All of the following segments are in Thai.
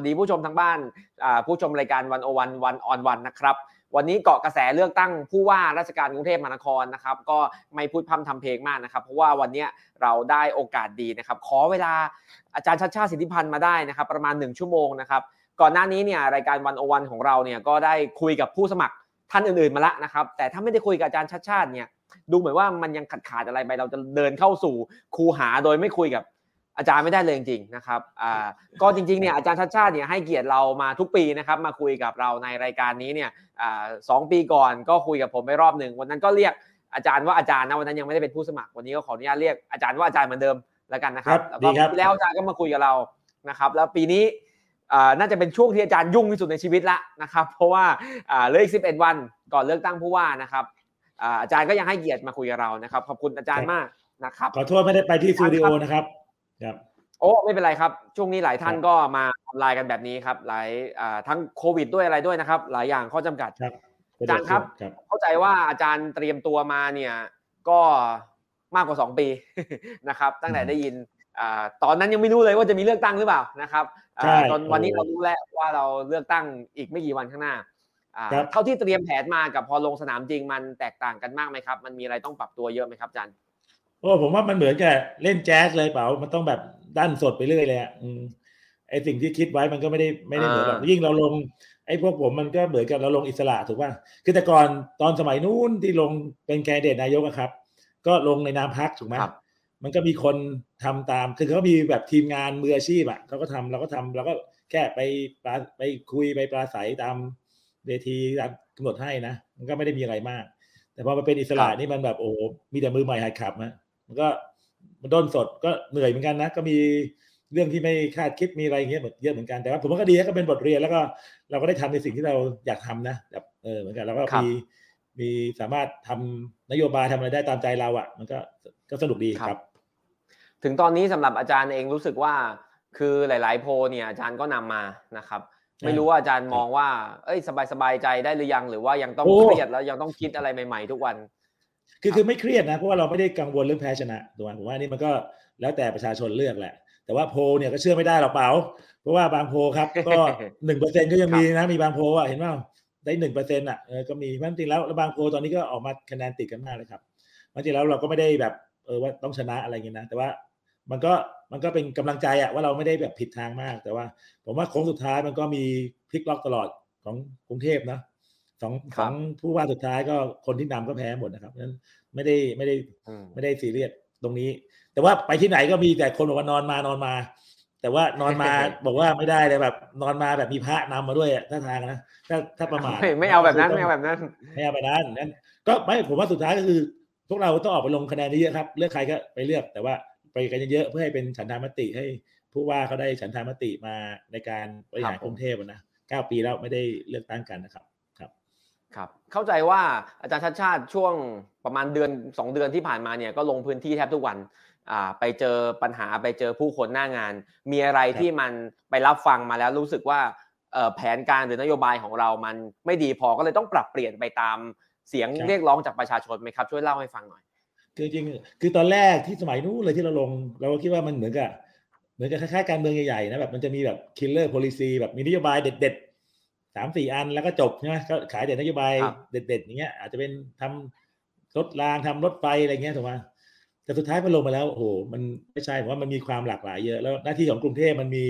วัสดีผู้ชมทางบ้านผู้ชมรายการวันโอวันวันออนวันนะครับวันนี้เกาะกระแสเลือกตั้งผู้ว่าราชการกรุงเทพมหานครนะครับ ก็ไม่พูดพร่ำทำเพลงมากนะครับ เพราะว่าวันนี้เราได้โอกาสดีนะครับ ขอเวลาอาจารย์ชัดชาติสิทธิพันธ์มาได้นะครับ ประมาณ 1 ชั่วโมงนะครับ ก่อนหน้านี้เนี่ยรายการวันโอวันของเราเนี่ยก็ได้คุยกับผู้สมัครท่านอื่นๆมาล้วนะครับ แต่ถ้าไม่ได้คุยกับอาจารย์ชัดชาติเนี่ยดูเหมือนว่ามันยังขาดขาดอะไรไปเราจะเดินเข้าสู่คูหาโดยไม่คุยกับ อาจารย์ไม่ได้เลยจริงๆนะครับอ่าก็จริงๆเนี่ยอาจารย์ชัดชาติเนี่ยให้เกียรติเรามาทุกปีนะครับมาคุยกับเราในรายการนี้เนี่ยอ่าสองปีก่อนก็คุยกับผมไปรอบหนึ่งวันนั้นก็เรียกอาจารย์ว่าอาจารย์นะวันนั้นยังไม่ได้เป็นผู้สมัครวันนี้ก็ขออนุญาตเรียกอาจารย์ว่าอาจารย์เหมือนเดิมแล้วกันนะครับแล้วก็ปีแล้วอาจารย์ก็มาคุยกับเรานะครับแล้วปีนี้น่าจะเป็นช่วงที่อาจารย์ยุ่งที่สุดในชีวิตละนะครับ เพราะว่าเหลืออีกสิบเอ็ดวันก่อนเลือกตั้งผู้ว่านะครับอาจารย์ก็ยังให้เกียรติมาคุยกับเรานะครับ ขอบคุณอาจารย์มากนะครับ ขอโทษไม่ได้ไปที่สตูดิโอนะครับ ครับโอ้ไม่เป็นไรครับ ช่วงนี้หลายท่านก็มาออนไลน์กันแบบนี้ครับ หลายทั้งโควิดด้วยอะไรด้วยนะครับ หลายอย่างข้อจำกัดอาจารย์ครับ เข้าใจว่าอาจารย์เตรียมตัวมาเนี่ยก็มากกว่าสองปีนะครับ ตั้งแต่ได้ยินตอนนั้นยังไม่รู้เลยว่าจะมีเลือกตั้งหรือเปล่านะครับตอนวันนี้เรารู้แล้วว่าเราเลือกตั้งอีกไม่กี่วันข้างหน้าเท่าที่เตรียมแผนมากับพอลงสนามจริงมันแตกต่างกันมากไหมครับ มันมีอะไรต้องปรับตัวเยอะไหมครับอาจารย์ โอ้ผมว่ามันเหมือนกับเล่นแจ๊สเลยเปล่า มันต้องแบบด้านสดไปเรื่อยเลยอะไอสิ่งที่คิดไว้มันก็ไม่ได้ไม่ได้เหมือนแบบยิ่งเราลงไอ้พวกผมมันก็เหมือนกับเราลงอิสระถูกป่ะคือแต่ก่อนตอนสมัยนู้นที่ลงเป็นแคนดิเดตนายกครับ ก็ลงในนามพักถูกไหมมันก็มีคนทำตาม คือเขามีแบบทีมงานมืออาชีพอะเขาก็ทำเราก็ทำเราก็แค่ไปปลาไปคุยไปปราศัยตามเวทีกำหนดให้นะ มันก็ไม่ได้มีอะไรมาก แต่พอมาเป็นอิสระนี่มันแบบโอ้มีแต่มือใหม่หัดขับนะ มันก็มันด้นสดก็เหนื่อยเหมือนกันนะ ก็มีเรื่องที่ไม่คาดคิดมีอะไรเงี้ยเยอะเหมือนกันแต่ว่าผมว่าก็ดีก็เป็นบทเรียนแล้วก็เราก็ได้ทำในสิ่งที่เราอยากทำนะแบบเออเหมือนกันแล้วก็มีมีสามารถทำนโยบายทำอะไรได้ตามใจเราอะ มันก็ก็สนุกดีครับ ถึงตอนนี้สำหรับอาจารย์เองรู้สึกว่า คือหลาย ๆ โพเนี่ยอาจารย์ก็นำมานะครับไม่รู้ว่าอาจารย์มองว่า เอ้ยสบายสบายใจได้หรือยัง หรือว่ายังต้องเครียดแล้วยังต้องคิดอะไรใหม่ ๆ ทุกวัน คือคือไม่เครียดนะเพราะว่าเราไม่ได้กังวลเรื่องแพ้ชนะตัวผมว่านี่มันก็แล้วแต่ประชาชนเลือกแหละ แต่ว่าโพเนี่ยก็เชื่อไม่ได้หรอกเปล่า เพราะว่าบางโพครับ ก็หนึ่งเปอร์เซ็นก็ยังมีนะมีบางโพอะเห็นว่าได้หนึ่งเปอร์เซ็นต์อะเออก็มีเพราะจริงแล้วบางโพตอนนี้ก็ออกมาคะแนนติดกันมากเลยครับจริงแล้วเราก็ไม่ได้แบบเออว่าต้องชนะอะไรเงี้ยนะ แต่ว่ามันก็มันก็เป็นกำลังใจอะว่าเราไม่ได้แบบผิดทางมาก แต่ว่า ผมว่าโค้งสุดท้ายมันก็มีพลิกล็อกตลอดของกรุงเทพนะ สองสองผู้ว่าสุดท้ายก็คนที่นำก็แพ้หมดนะครับนั้นไม่ได้ไม่ได้ไม่ได้ซีเรียสตรงนี้ แต่ว่าไปที่ไหนก็มีแต่คนบอกว่านอนมานอนมา แต่ว่านอนมาบอกว่าไม่ได้เลยแบบ นอนมาแบบมีพระนำมาด้วยถ้าทางนะถ้าถ้าประมาทไม่เอาแบบนั้นไม่เอาแบบนั้นไม่เอาแบบนั้นนั้นก็ไม่ผมว่าสุดท้ายก็คือ พวกเราต้องออกไปลงคะแนนเยอะครับ เลือกใครก็ไปเลือก แต่ว่าไปกันเยอะเพื่อให้เป็นฉันทามติให้ผู้ว่าเขาได้ฉันทามติมาในการบริหารกรุงเทพนะเก้าปีแล้วไม่ได้เลือกตั้งกันนะครับ ครับเข้าใจว่าอาจารย์ชัดชาติช่วงประมาณเดือน 2 เดือนที่ผ่านมาเนี่ยก็ลงพื้นที่แทบทุกวันไปเจอปัญหาไปเจอผู้คนหน้างาน มีอะไรที่มันไปรับฟังมาแล้วรู้สึกว่าแผนการหรือนโยบายของเรามันไม่ดีพอก็เลยต้องปรับเปลี่ยนไปตามเสียงเรียกร้องจากประชาชนไหมครับช่วยเล่าให้ฟังหน่อยคือจริงคือตอนแรกที่สมัยนู้นเลยที่เราลง เราก็คิดว่ามันเหมือนกับเหมือนกับคล้ายๆการเมืองใหญ่ๆนะแบบมันจะมีแบบ killer policy แบบมีนโยบายเด็ดสามสี่อันแล้วก็จบใช่ไหมก็ขายแต่นโยบายเด็ดๆอย่างเงี้ย อาจจะเป็นทำรถรางทำรถไฟอะไรเงี้ยถูกไหมแต่สุดท้ายพอลงมาแล้วโอ้โหมันไม่ใช่ผมว่ามันมีความหลากหลายเยอะแล้วหน้าที่ของกรุงเทพมันมี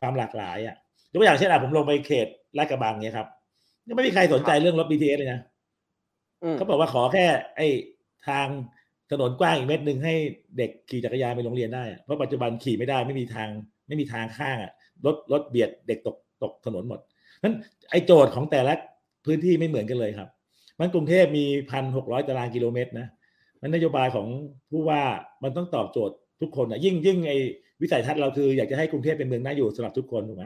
ความหลากหลายอะยกตัวอย่างเช่นอะผมลงไปเขตลาดกระบังเนี้ยครับยังไม่มีใครสนใจเรื่องรถ BTS เลยนะเขาบอกว่าขอแค่ ไอ้ทางถนนกว้างอีกเม็ดหนึ่งให้เด็กขี่จักรยานไปโรงเรียนได้ เพราะปัจจุบันขี่ไม่ได้ไม่มีทาง ไม่มีทางข้างอะรถรถเบียดเด็กตกตกถนนหมด นั้นไอโจทย์ของแต่ละพื้นที่ไม่เหมือนกันเลยครับ มันกรุงเทพมีพันหกร้อยตารางกิโลเมตรนะมันนโยบายของผู้ว่ามันต้องตอบโจทย์ทุกคนนะยิ่งยิ่งไอวิสัยทัศน์เราคืออยากจะให้กรุงเทพเป็นเมืองน่าอยู่สำหรับทุกคนถูกไหม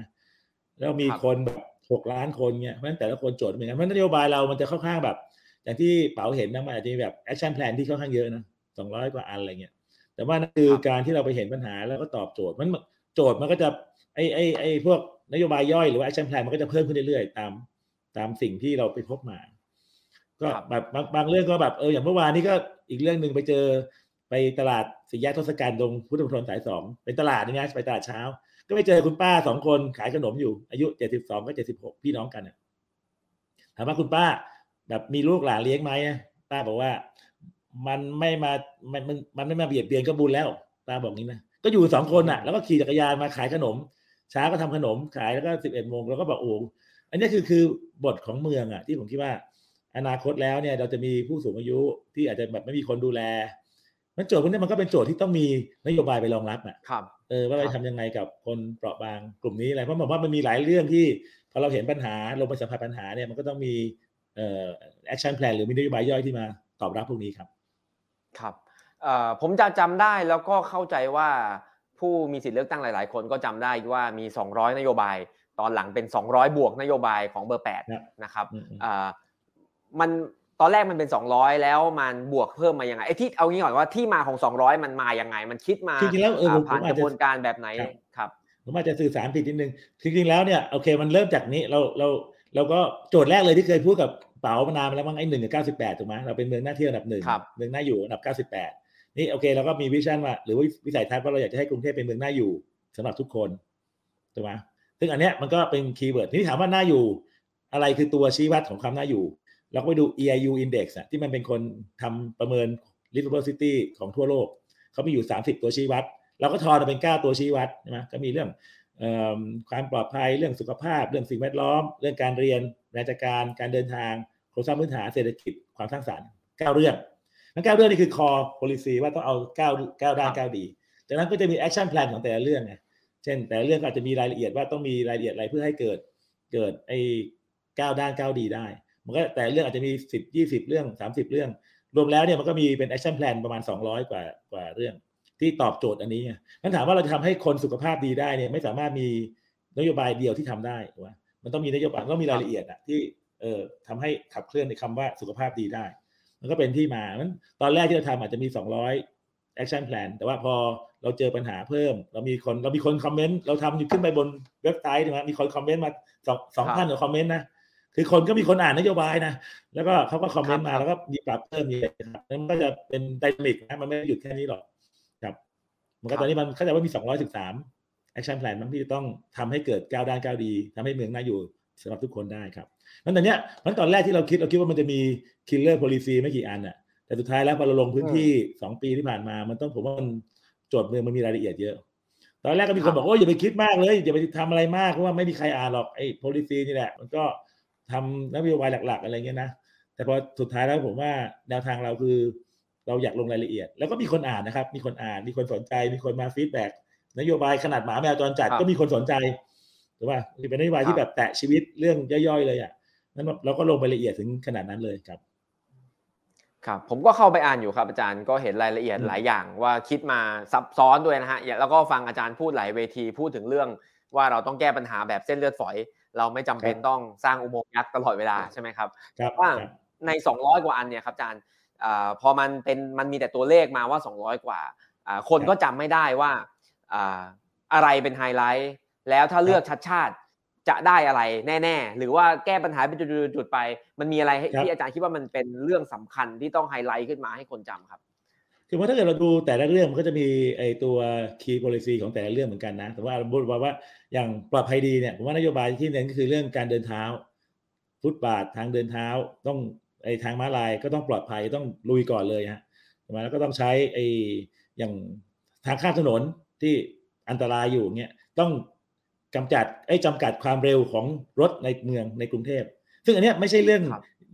แล้วมีคนแบบหกล้านคนเนี่ยเพราะฉะนั้นแต่ละคนโจทย์เหมือนกันเพราะนโยบายเรามันจะค่อนข้างแบบ อย่างที่เป๋าเห็นนะมันอาจจะมีแบบ action plan ที่ค่อนข้างเยอะนะสองร้อยกว่าอันอะไรเงี้ยแต่ว่านั่นคือการที่เราไปเห็นปัญหาแล้วก็ตอบโจทย์มันโจทย์มันก็จะไอไอไอพวก นโยบายย่อยหรือว่า action plan มันก็จะเพิ่มขึ้นเรื่อยๆตามตามสิ่งที่เราไปพบมา ก็แบบบางบางเรื่องก็แบบเอออย่างเมื่อวานนี้ก็อีกเรื่องหนึ่งไปเจอไปตลาดสี่แยกทศกัณฐ์ตรงพุทธมณฑลสายสองเป็นตลาดนี่นะไปตลาดเช้า ก็ไปเจอคุณป้าสองคนขายขนมอยู่ อายุเจ็ดสิบสองก็เจ็ดสิบหกพี่น้องกันถามว่าคุณป้า แบบมีลูกหลานเลี้ยงไหมป้าบอกว่า มันไม่มามันมันมันไม่มาเบียดเบียนก็บุญแล้วป้าบอกนี้นะก็อยู่สองคนอะ แล้วก็ขี่จักรยานมาขายขนมเช้าก็ทำขนมขายแล้วก็สิบเอ็ดโมงแล้วก็บอกโอ้อันนี้คือคือบทของเมืองอะ ที่ผมคิดว่าอนาคตแล้วเนี่ย เราจะมีผู้สูงอายุที่อาจจะแบบไม่มีคนดูแล มันโจทย์พวกนี้มันก็เป็นโจทย์ที่ต้องมีนโยบายไปรองรับอะครับเออว่าไปทำยังไงกับคนเปราะบางกลุ่มนี้อะไรเพราะผมว่ามันมีหลายเรื่องที่พอเราเห็นปัญหาลงไปสัมผัสปัญหาเนี่ยมันก็ต้องมีเอ่อ action plan หรือมีนโยบายย่อยที่มาตอบรับพวกนี้ครับ ครับเอ่อผมจะจำได้แล้วก็เข้าใจว่า ผู้มีสิทธิเลือกตั้งหลาย ๆ คนก็จำได้ว่ามี 200 นโยบาย ตอนหลังเป็น 200 บวกนโยบายของเบอร์8นะครับมันตอนแรกมันเป็น 200 แล้วมันบวกเพิ่มมายังไงไอ้ที่เอางี้ก่อนว่าที่มาของ 200 มันมายังไง มันคิดมาจริงๆแล้วเออผ่านกระบวนการแบบไหนครับผมอาจจะสื่อสารผิดนิดนึงจริงๆแล้วเนี่ยโอเคมันเริ่มจากนี้เราเราเราก็โจทย์แรกเลยที่เคยพูดกับเป๋ามานานแล้วมั้งไอ้หนึ่งกับเก้าสิบแปดถูกไหมเราเป็นเมืองน่าเที่ยวอันดับหนึ่งเมืองน่าอยู่อันดับเก้าสิบแปด นี่โอเคเราก็มีวิชั่นว่าหรือว่าวิสัยทัศน์ว่าเราอยากจะให้กรุงเทพเป็นเมืองน่าอยู่สำหรับทุกคนถูกไหมซึ่งอันเนี้ยมันก็เป็น keyword ที่ถามว่าน่าอยู่ อะไรคือตัวชี้วัดของความน่าอยู่ เราก็ไปดู EIU index อะที่มันเป็นคนทำประเมิน livable city ของทั่วโลกเขามีอยู่ 30 ตัวชี้วัด เราก็ทอนเป็น 9 ตัวชี้วัดใช่ไหมก็มีเรื่องความปลอดภัยเรื่องสุขภาพ เรื่องสิ่งแวดล้อม เรื่องการเรียนราชการการเดินทางโครงสร้างพื้นฐานเศรษฐกิจความสร้างสรรค์9เรื่อง ทั้ง9เรื่องนี่คือ core policy ว่าต้องเอา9 9ด้าน9ดีจากนั้นก็จะมี action plan ของแต่ละเรื่องไงเช่น แต่ละเรื่องอาจจะมีรายละเอียดว่าต้องมีรายละเอียดอะไรเพื่อให้เกิดเกิดไอ้9ด้าน9ดีได้ มันก็แต่เรื่องอาจจะมีสิบยี่สิบเรื่องสามสิบเรื่อง รวมแล้วเนี่ยมันก็มีเป็น action plan ประมาณสองร้อยกว่ากว่าเรื่อง ที่ตอบโจทย์อันนี้นั้นถามว่าเราจะทำให้คนสุขภาพดีได้เนี่ยไม่สามารถมีนโยบายเดียวที่ทำได้ถูกไหมมันต้องมีนโยบายต้องมีรายละเอียดอะที่เอ่อทำให้ขับเคลื่อนในคำว่าสุขภาพดีได้ มันก็เป็นที่มานั้นตอนแรกที่เราทำอาจจะมีสองร้อย action plan แต่ว่าพอเราเจอปัญหาเพิ่ม เรามีคนเรามีคนคอมเมนต์เราทำขึ้นไปบนเว็บไซต์นะมีคนคอมเมนต์มาสองสองท่านคอมเมนต์นะคือคนก็มีคนอ่านนโยบายนะแล้วก็เขาก็คอมเมนต์มาแล้วก็มีปรับเพิ่มมีอะไรครับมันก็จะเป็น dynamic นะมันไม่หยุดแค่นี้หรอกครับ มันก็ตอนนี้มันเข้าใจว่ามีสองร้อยสิบสาม action plan บางที่จะต้องทำให้เกิดเก้าด้านเก้าดีทำให้เมืองน่าอยู่สำหรับทุกคนได้ครับ มันตอนเนี้ยมันตอนแรกที่เราคิดเราคิดว่ามันจะมี killer policy ไม่กี่อันอะแต่สุดท้ายแล้วพอเราลงพื้นที่สองปีที่ผ่านมา มันต้องผมว่ามันโจทย์เมืองมันมีรายละเอียดเยอะ ตอนแรกก็มีคนบอกโอ้อย่าไปคิดมากเลยอย่าไปทำอะไรมากเพราะว่าไม่มีใครอ่านหรอกไอ้ policy นี่แหละ มันก็ทำนโยบายหลัก ๆ อะไรเงี้ยนะแต่พอสุดท้ายแล้วผมว่าแนวทางเราคือ เราอยากลงรายละเอียด แล้วก็มีคนอ่านนะครับ มีคนอ่านมีคนสนใจ มีคนมา feedbackนโยบายขนาดหมาแมวจรจัดก็มีคนสนใจถูกป่ะเป็นนโยบายที่แบบแตะชีวิตเรื่องย่อยๆเลยอะ นั้นเราก็ลงไปละเอียดถึงขนาดนั้นเลยครับ ครับ ผมก็เข้าไปอ่านอยู่ครับอาจารย์ก็เห็นรายละเอียดหลายอย่างว่าคิดมาซับซ้อนด้วยนะฮะแล้วก็ฟังอาจารย์พูดหลายเวทีพูดถึงเรื่อง ว่าเราต้องแก้ปัญหาแบบเส้นเลือดฝอย เราไม่จำเป็นต้องสร้างอุโมงค์ยักษ์ตลอดเวลาใช่ไหมครับว่าใน 200 กว่าอันเนี่ยครับอาจารย์พอมันเป็นมันมีแต่ตัวเลขมาว่า 200 กว่า คนก็จำไม่ได้ว่าอะไรเป็นไฮไลท์แล้วถ้าเลือกชัดชาติ จะได้อะไรแน่ ๆ หรือว่าแก้ปัญหาเป็นจุดๆไป มันมีอะไรที่อาจารย์คิดว่ามันเป็นเรื่องสำคัญที่ต้องไฮไลท์ขึ้นมาให้คนจำครับคือว่าถ้าเกิดเราดูแต่ละเรื่องมันก็จะมีไอตัว key policy ของแต่ละเรื่องเหมือนกันนะ แต่ว่าบทว่าอย่างปลอดภัยดีเนี่ยผมว่านโยบายที่เน้นก็คือเรื่องการเดินเท้าฟุตบาททางเดินเท้า ต้องไอทางม้าลายก็ต้องปลอดภัยต้องลุยก่อนเลยฮะมาแล้วก็ต้องใช้ไออย่างทางข้ามถนนที่อันตรายอยู่เนี่ยต้อง กำจัดไอ้จำกัดความเร็วของรถในเมืองในกรุงเทพ ซึ่งอันนี้ไม่ใช่เรื่อง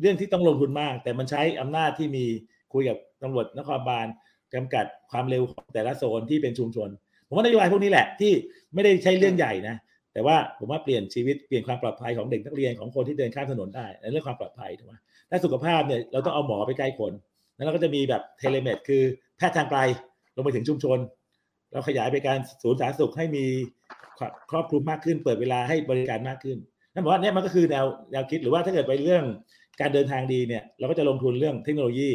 เรื่องที่ต้องลงทุนมาก แต่มันใช้อำนาจที่มีคุยกับตำรวจนครบาลจำกัดความเร็วของแต่ละโซนที่เป็นชุมชน ผมว่านโยบายพวกนี้แหละที่ไม่ได้ใช้เรื่องใหญ่นะแต่ว่าผมว่าเปลี่ยนชีวิตเปลี่ยนความปลอดภัยของเด็กนักเรียนของคนที่เดินข้ามถนนได้ในเรื่องความปลอดภัยถูกไหมถ้าสุขภาพเนี่ยเราต้องเอาหมอไปใกล้คน แล้วเราก็จะมีแบบเทเลเมดคือแพทย์ทางไกลลงไปถึงชุมชน เราขยายไปการศูนย์สาธารณสุขให้มีครอบคลุมมากขึ้น เปิดเวลาให้บริการมากขึ้นนั่นบอกว่าเนี่ยมันก็คือแนวแนวคิดหรือว่าถ้าเกิดไปเรื่องการเดินทางดีเนี่ยเราก็จะลงทุนเรื่องเทคโนโลยี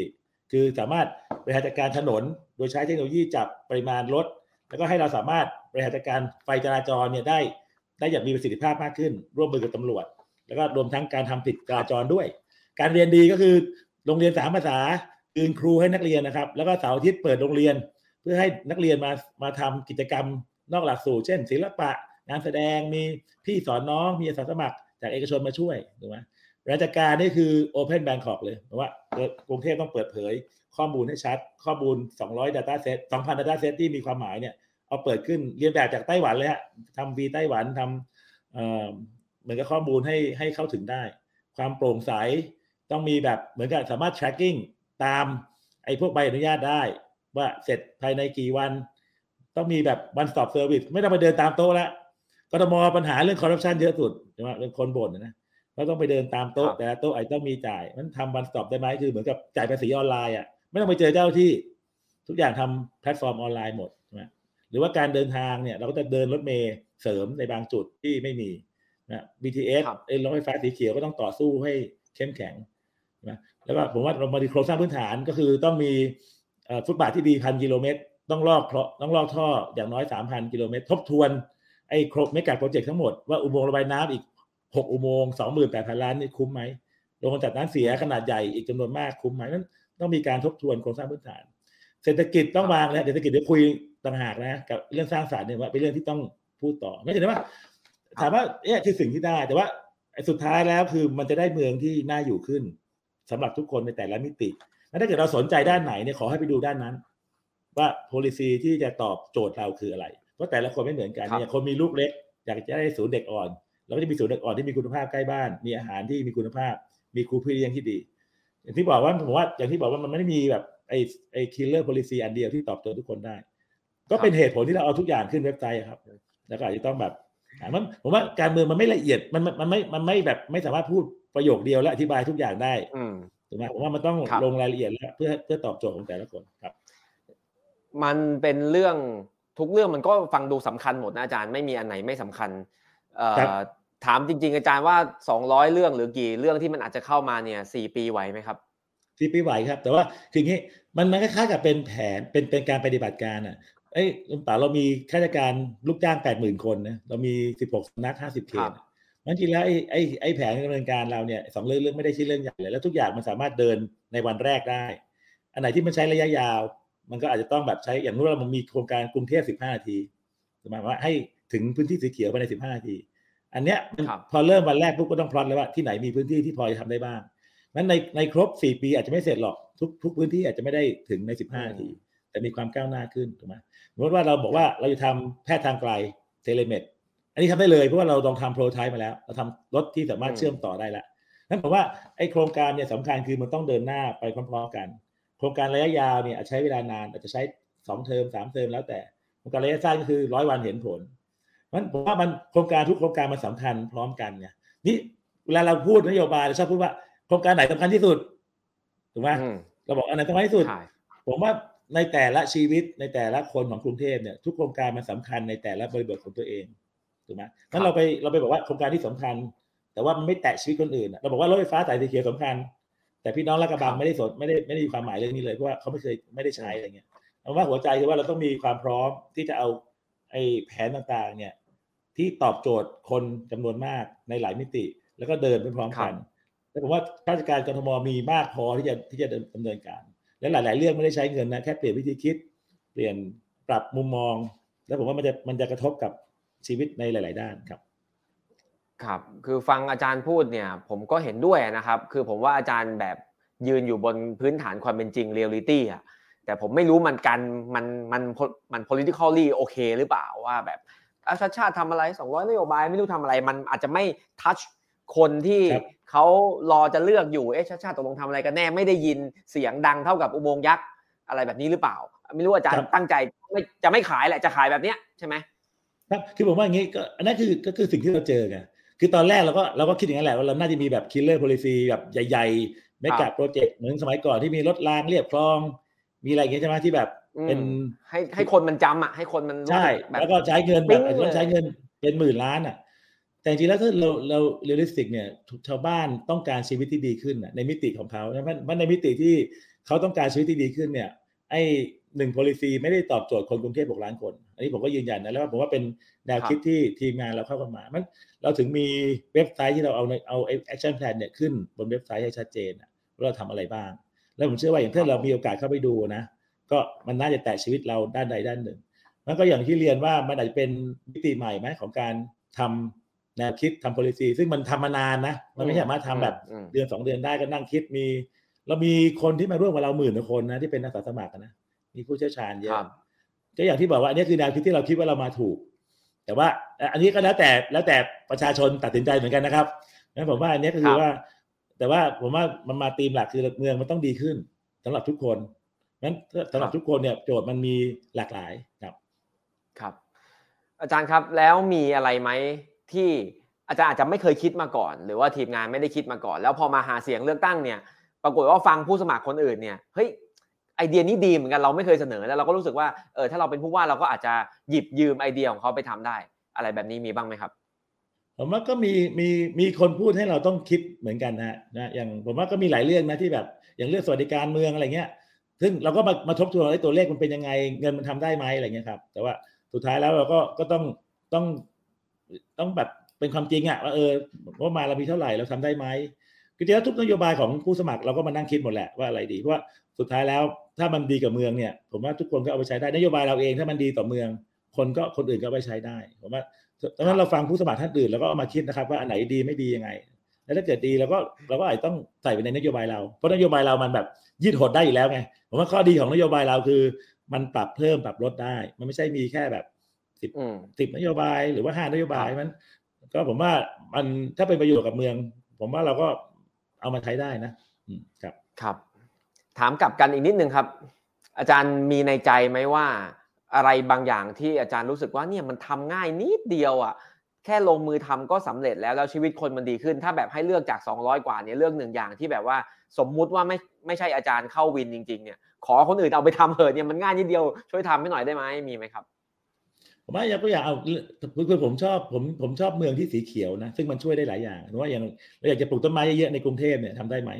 คือสามารถบริหารจัดการถนน โดยใช้เทคโนโลยีจับปริมาณรถ แล้วก็ให้เราสามารถบริหารจัดการไฟจราจรเนี่ยได้ได้อย่างมีประสิทธิภาพมากขึ้น ร่วมมือกับตำรวจ แล้วก็รวมทั้งการทำผิดจราจรด้วย การเรียนดีก็คือโรงเรียนสามภาษาคืนครูให้นักเรียนนะครับ แล้วก็เสาร์อาทิตย์เปิดโรงเรียน เพื่อให้นักเรียนมามาทำกิจกรรมนอกหลักสูตรเช่น ศิลปะงานแสดงมีพี่สอนน้องมีอาสาสมัครจากเอกชนมาช่วยถูกไหมราชการนี่คือ Open Bangkok เลยเพราะว่ากรุงเทพต้องเปิดเผยข้อมูลให้ชัด ข้อมูล 200 Data Set 2,000 Data Set ที่มีความหมายเนี่ยเอาเปิดขึ้นเรียนแบบจากไต้หวันเลยฮะทำวีไต้หวันทำเหมือนกับข้อมูลให้ให้เข้าถึงได้ ความโปร่งใสต้องมีแบบเหมือนกับสามารถ tracking ตามไอ้พวกใบอนุญาตได้ ว่าเสร็จภายในกี่วัน ต้องมีแบบ one stop service ไม่ต้องไปเดินตามโต๊ะแล้วกทมปัญหาเรื่องคอร์รัปชันเยอะสุดใช่ไหมเรื่องคนบ่นนะเราต้องไปเดินตามโต๊ะแต่ละโต๊ะไอ้ต้องมีจ่ายมันทำ one stop ได้ไหมคือเหมือนกับจ่ายภาษีออนไลน์อะไม่ต้องไปเจอเจ้าหน้าที่ ทุกอย่างทำแพลตฟอร์มออนไลน์หมดใช่ไหมหรือว่าการเดินทางเนี่ย เราก็จะเดินรถเมล์เสริมในบางจุดที่ไม่มีนะ BTS เอ้รถไฟฟ้าสีเขียวก็ต้องต่อสู้ให้เข้มแข็งนะแล้วก็ผมว่าเรามาดีโครงสร้างพื้นฐานก็คือต้องมี ฟุตบาทที่ดีพันกิโลเมตร ต้องลอกต้องลอกท่ออย่างน้อยสามพันกิโลเมตร ทบทวนไอ้ครบเมกะโปรเจกต์ทั้งหมดว่าอุโมงค์ระบายน้ำอีกหกอุโมงค์สองหมื่นแปดพันล้านนี่คุ้มไหมโรงจัดน้ำเสียขนาดใหญ่อีกจำนวนมากคุ้มไหมนั้นต้องมีการทบทวนโครงสร้างพื้นฐาน เศรษฐกิจต้องวางแล้วเศรษฐกิจเดี๋ยวคุยต่างหากนะกับเรื่องสร้างสรรค์เนี่ยว่าเป็นเรื่องที่ต้องพูดต่อไม่ใช่ว่าถามว่าเนี่ยคือสิ่งที่ได้แต่ว่าสุดท้ายแล้วคือมันจะได้เมืองที่น่าอยู่ขึ้นสำหรับทุกคนในแต่ละมิติ แล้วถ้าเกิดเราสนใจด้านไหนเนี่ยขอให้ไปดูด้านนั้น ว่า policy ที่จะตอบโจทย์เราคืออะไร เพราะแต่ละคนไม่เหมือนกันเนี่ยคนมีลูกเล็ก อยากจะได้ศูนย์เด็กอ่อน เราก็จะมีศูนย์เด็กอ่อนที่มีคุณภาพใกล้บ้าน มีอาหารที่มีคุณภาพ มีครูพี่เลี้ยงที่ดี อย่างที่บอกว่าผมว่าอย่างที่บอกว่ามันไม่ได้มีแบบไอ้ไอ้ killer policy อันเดียวที่ตอบโจทย์ทุกคนได้ ก็เป็นเหตุผลที่เราเอาทุกอย่างขึ้นเว็บไซต์ครับ แล้วก็อาจจะต้องแบบมันผมว่าการเมืองมันไม่ละเอียดมันมันไม่มันไม่แบบไม่สามารถพูดประโยคเดียวและอธิบายทุกอย่างได้ ถูกไหมผมว่ามันต้องลงรายละเอียดแล้วเพื่อเพื่อตอบโจทย์ของแต่ละคนครับ มันเป็นเรื่องทุกเรื่องมันก็ฟังดูสำคัญหมดนะอาจารย์ไม่มีอันไหนไม่สำคัญถามจริง ๆ อาจารย์ว่าสองร้อยเรื่องหรือกี่เรื่องที่มันอาจจะเข้ามาเนี่ยสี่ปีไหวไหมครับสี่ปีไหวครับ แต่ว่าคืออย่างนี้มันมันคล้ายๆกับเป็นแผนเป็นเป็นการปฏิบัติการอะเอ้ยลุงป๋าเรามีข้าราชการลูกจ้างแปดหมื่นคนนะเรามีสิบหกสำนักห้าสิบเขต มันจริงแล้วไอ้ไอ้ไอ้แผนดำเนินการเราเนี่ยสองเรื่องเรื่องไม่ได้ใช่เรื่องใหญ่เลยแล้วทุกอย่างมันสามารถเดินในวันแรกได้ อันไหนที่มันใช้ระยะยาว มันก็อาจจะต้องแบบใช้อย่างนู้นเรามันมีโครงการกรุงเทพสิบห้านาทีหมายว่าให้ถึงพื้นที่สีเขียวภายในสิบห้านาที อันเนี้ยพอเริ่มวันแรกปุ๊บก็ต้องพลอตแล้วว่าที่ไหนมีพื้นที่ที่พอจะทำได้บ้างนั้นในในครบสี่ปีอาจจะไม่เสร็จหรอกทุกทุกพื้นที่อาจจะไม่ได้ถึงในสิบห้านาที แต่มีความก้าวหน้าขึ้นถูกไหมสมมติว่าเราบอกว่าเราจะทำแพทย์ทางไกลtelemed อันนี้ทำได้เลยเพราะว่าเราลองทำ prototype มาแล้ว เราทำรถที่สามารถเชื่อมต่อได้แล้วนั่นแปลว่าไอ้โครงการเนี่ยสำคัญคือมันต้องเดินหน้าไปพร้อมๆกัน โครงการระยะยาวเนี่ยใช้เวลานานอาจจะใช้สองเทอมสามเทอมแล้วแต่โครงการระยะสั้นก็คือร้อยวันเห็นผลมันผมว่ามันโครงการทุกโครงการมันสำคัญพร้อมกันเนี่ยนี่เวลาเราพูดนโยบายเราชอบพูดว่าโครงการไหนสำคัญที่สุดถูกไหมเราบอกอันไหนสำคัญที่สุด ผมว่าในแต่ละชีวิตในแต่ละคนของกรุงเทพเนี่ยทุกโครงการมันสาคัญในแต่ละบริบทของตัวเอง ถูกไหมงั้นเราไปเราไปบอกว่าโครงการที่สำคัญ แต่ว่ามันไม่แตะชีวิตคนอื่น เราบอกว่ารถไฟฟ้าสายสีเขียวสำคัญ แต่พี่น้องลาดกระบังไม่ได้สนไม่ได้ไม่ได้มีความหมายเรื่องนี้เลยเพราะว่าเขาไม่เคยไม่ได้ใช้อะไรเงี้ยเราว่าหัวใจคือว่าเราต้องมีความพร้อมที่จะเอาไอ้แผนต่างๆ เนี่ย ที่ตอบโจทย์คนจำนวนมากในหลายมิติ แล้วก็เดินไปพร้อมกันแต่ผมว่าราชการกรทมมีมากพอที่จะที่จะดำเนินการ และหลาย ๆ เรื่องไม่ได้ใช้เงินนะแค่เปลี่ยนวิธีคิด เปลี่ยนปรับมุมมอง แล้วผมว่ามันจะมันจะกระทบกับ ชีวิตในหลาย ๆ ด้านครับครับ คือฟังอาจารย์พูดเนี่ย ผมก็เห็นด้วยนะครับ คือผมว่าอาจารย์แบบยืนอยู่บนพื้นฐานความเป็นจริงเรียลลิตี้อะแต่ผมไม่รู้มันกันมันมันมัน politically โอเคหรือเปล่าว่าแบบอาจารย์ชัชชาติทำอะไร 200นโยบายไม่รู้ทำอะไรมันอาจจะไม่ทัชคนที่เขารอจะเลือกอยู่เอ๊ะชาชาติตกลงทำอะไรกันแน่ไม่ได้ยินเสียงดังเท่ากับอุโมงค์ยักษ์อะไรแบบนี้หรือเปล่า ไม่รู้อาจารย์ตั้งใจไม่จะไม่ขายแหละจะขายแบบเนี้ยใช่ไหม ครับคือผมว่าอย่างนี้ก็อันนั้นคือก็คือสิ่งที่เราเจอไงคือตอนแรกเราก็เราก็คิดอย่างนั้นแหละว่าเราน่าจะมีแบบ killer policy แบบใหญ่ๆไม่กับโปรเจกต์เหมือนสมัยก่อนที่มีรถรางเรียบคลอง มีอะไรอย่างเงี้ยใช่ไหมที่แบบเป็นให้ให้คนมันจำอะให้คนมันใช่แล้วก็ใช้เงินแบบต้องใช้เงินเป็นหมื่นล้านอะ แต่จริงแล้วถ้าเราเรา realistic เนี่ยชาวบ้านต้องการชีวิตที่ดีขึ้นในมิติของเขาเพราะในมิติที่เขาต้องการชีวิตที่ดีขึ้นเนี่ย ไอ้หนึ่ง policy ไม่ได้ตอบโจทย์คนกรุงเทพหกล้านคน อันนี้ผมก็ยืนยันนะแล้วผมว่าเป็นแนวคิดที่ทีมงานเราเข้ากันมามันเราถึงมีเว็บไซต์ที่เราเอาเอา action plan เนี่ยขึ้นบนเว็บไซต์ให้ชัดเจนว่าเราทำอะไรบ้าง แล้วผมเชื่อว่าอย่างถ้าเรามีโอกาสเข้าไปดูนะ ก็มันน่าจะแตะชีวิตเราด้านใดด้านหนึ่ง มันก็อย่างที่เรียนว่ามันอาจจะเป็นมิติใหม่ไหมของการทำแนวคิดทำ policy ซึ่งมันทำมานานนะ มันไม่สามารถทำแบบอืมเดือนสองเดือนได้ก็นั่งคิดมี เรามีคนที่มาร่วมกับเราหมื่นกว่าคนนะที่เป็นนักศึกษาสมัครนะมีผู้เชี่ยวชาญเยครัอะบ ก็อย่างที่บอกว่าอันนี้คือแนวคิดที่เราคิดว่าเรามาถูก แต่ว่าเอ่ออันนี้ก็แล้วแต่แล้วแต่ประชาชนตัดสินใจเหมือนกันนะครับงั้นผมว่าอันนี้ก็คือว่า แต่ว่าผมว่ามันมาตีมหลักคือเมืองมันต้องดีขึ้นสำหรับทุกคนงั้นสำหรับทุกคนเนี่ยโจทย์มันมีหลากหลายครับครับ อาจารย์ครับแล้วมีอะไรไหมที่อาจารย์อาจจะไม่เคยคิดมาก่อน หรือว่าทีมงานไม่ได้คิดมาก่อน แล้วพอมาหาเสียงเลือกตั้งเนี่ย ปรากฏว่าฟังผู้สมัครคนอื่นเนี่ยเฮ้ย ไอเดียนี้ดีเหมือนกันเราไม่เคยเสนอแล้วเราก็รู้สึกว่าเออถ้าเราเป็นผู้ว่าเราก็อาจจะหยิบยืมไอเดียของเขาไปทำได้ อะไรแบบนี้มีบ้างไหมครับ ผมว่าก็มีมีมีคนพูดให้เราต้องคิดเหมือนกันนะนะอย่างผมว่าก็มีหลายเรื่องนะที่แบบอย่างเรื่องสวัสดิการเมืองอะไรเงี้ย ซึ่งเราก็มามาทบทวนว่าไอ้ตัวเลขมันเป็นยังไงเงินมันทำได้ไหมอะไรเงี้ยครับ แต่ว่าสุดท้ายแล้วเราก็ก็ต้องต้องต้องแบบเป็นความจริงอะว่าเออว่ามาเรามีเท่าไหร่เราทำได้ไหม คือจริงแล้วทุกนโยบายของผู้สมัครเราก็มานั่งคิดหมดแหละว่าอะไรดีเพราะว่าสุดท้ายแล้วถ้ามันดีกับเมืองเนี่ย ผมว่าทุกคนก็เอาไปใช้ได้นโยบายเราเองถ้ามันดีต่อเมือง คนก็คนอื่นก็เอาไปใช้ได้ผมว่าดังนั้นเราฟังผู้สมัครท่านอื่นแล้วก็เอามาคิดนะครับว่าอันไหนดีไม่ดียังไง แล้วถ้าเกิดดีเราก็เราก็อาจจะต้องใส่ไปในนโยบายเรา เพราะนโยบายเรามันแบบยืดหดได้อยู่แล้วไงผมว่าข้อดีของนโยบายเราคือ มันปรับเพิ่มปรับลดได้ มันไม่ใช่มีแค่แบบสิบอืมสิบนโยบายหรือว่าห้านโยบายครับมัน ก็ผมว่ามันถ้าเป็นประโยชน์กับเมือง ผมว่าเราก็ เอามาใช้ได้นะครับ ครับ ถามกลับกันอีกนิดนึงครับ อาจารย์มีในใจไหมว่า อะไรบางอย่างที่อาจารย์รู้สึกว่าเนี่ยมันทำง่ายนิดเดียวอะแค่ลงมือทำก็สำเร็จแล้วแล้วชีวิตคนมันดีขึ้น ถ้าแบบให้เลือกจาก 200 กว่าเนี่ยเลือกหนึ่งอย่างที่แบบว่าสมมุติว่าไม่ไม่ใช่อาจารย์เข้าวินจริง ๆ เนี่ย ขอคนอื่นเอาไปทำเถอะเนี่ยมันง่ายนิดเดียวช่วยทำให้หน่อยได้ไหมมีไหมครับ ผมว่าอย่างตัวอย่างเอาคือคือผมชอบผมผมชอบเมืองที่สีเขียวนะ ซึ่งมันช่วยได้หลายอย่างเพราะว่าอย่างเราอยากจะปลูกต้นไม้เยอะๆในกรุงเทพเนี่ยทำได้ไหม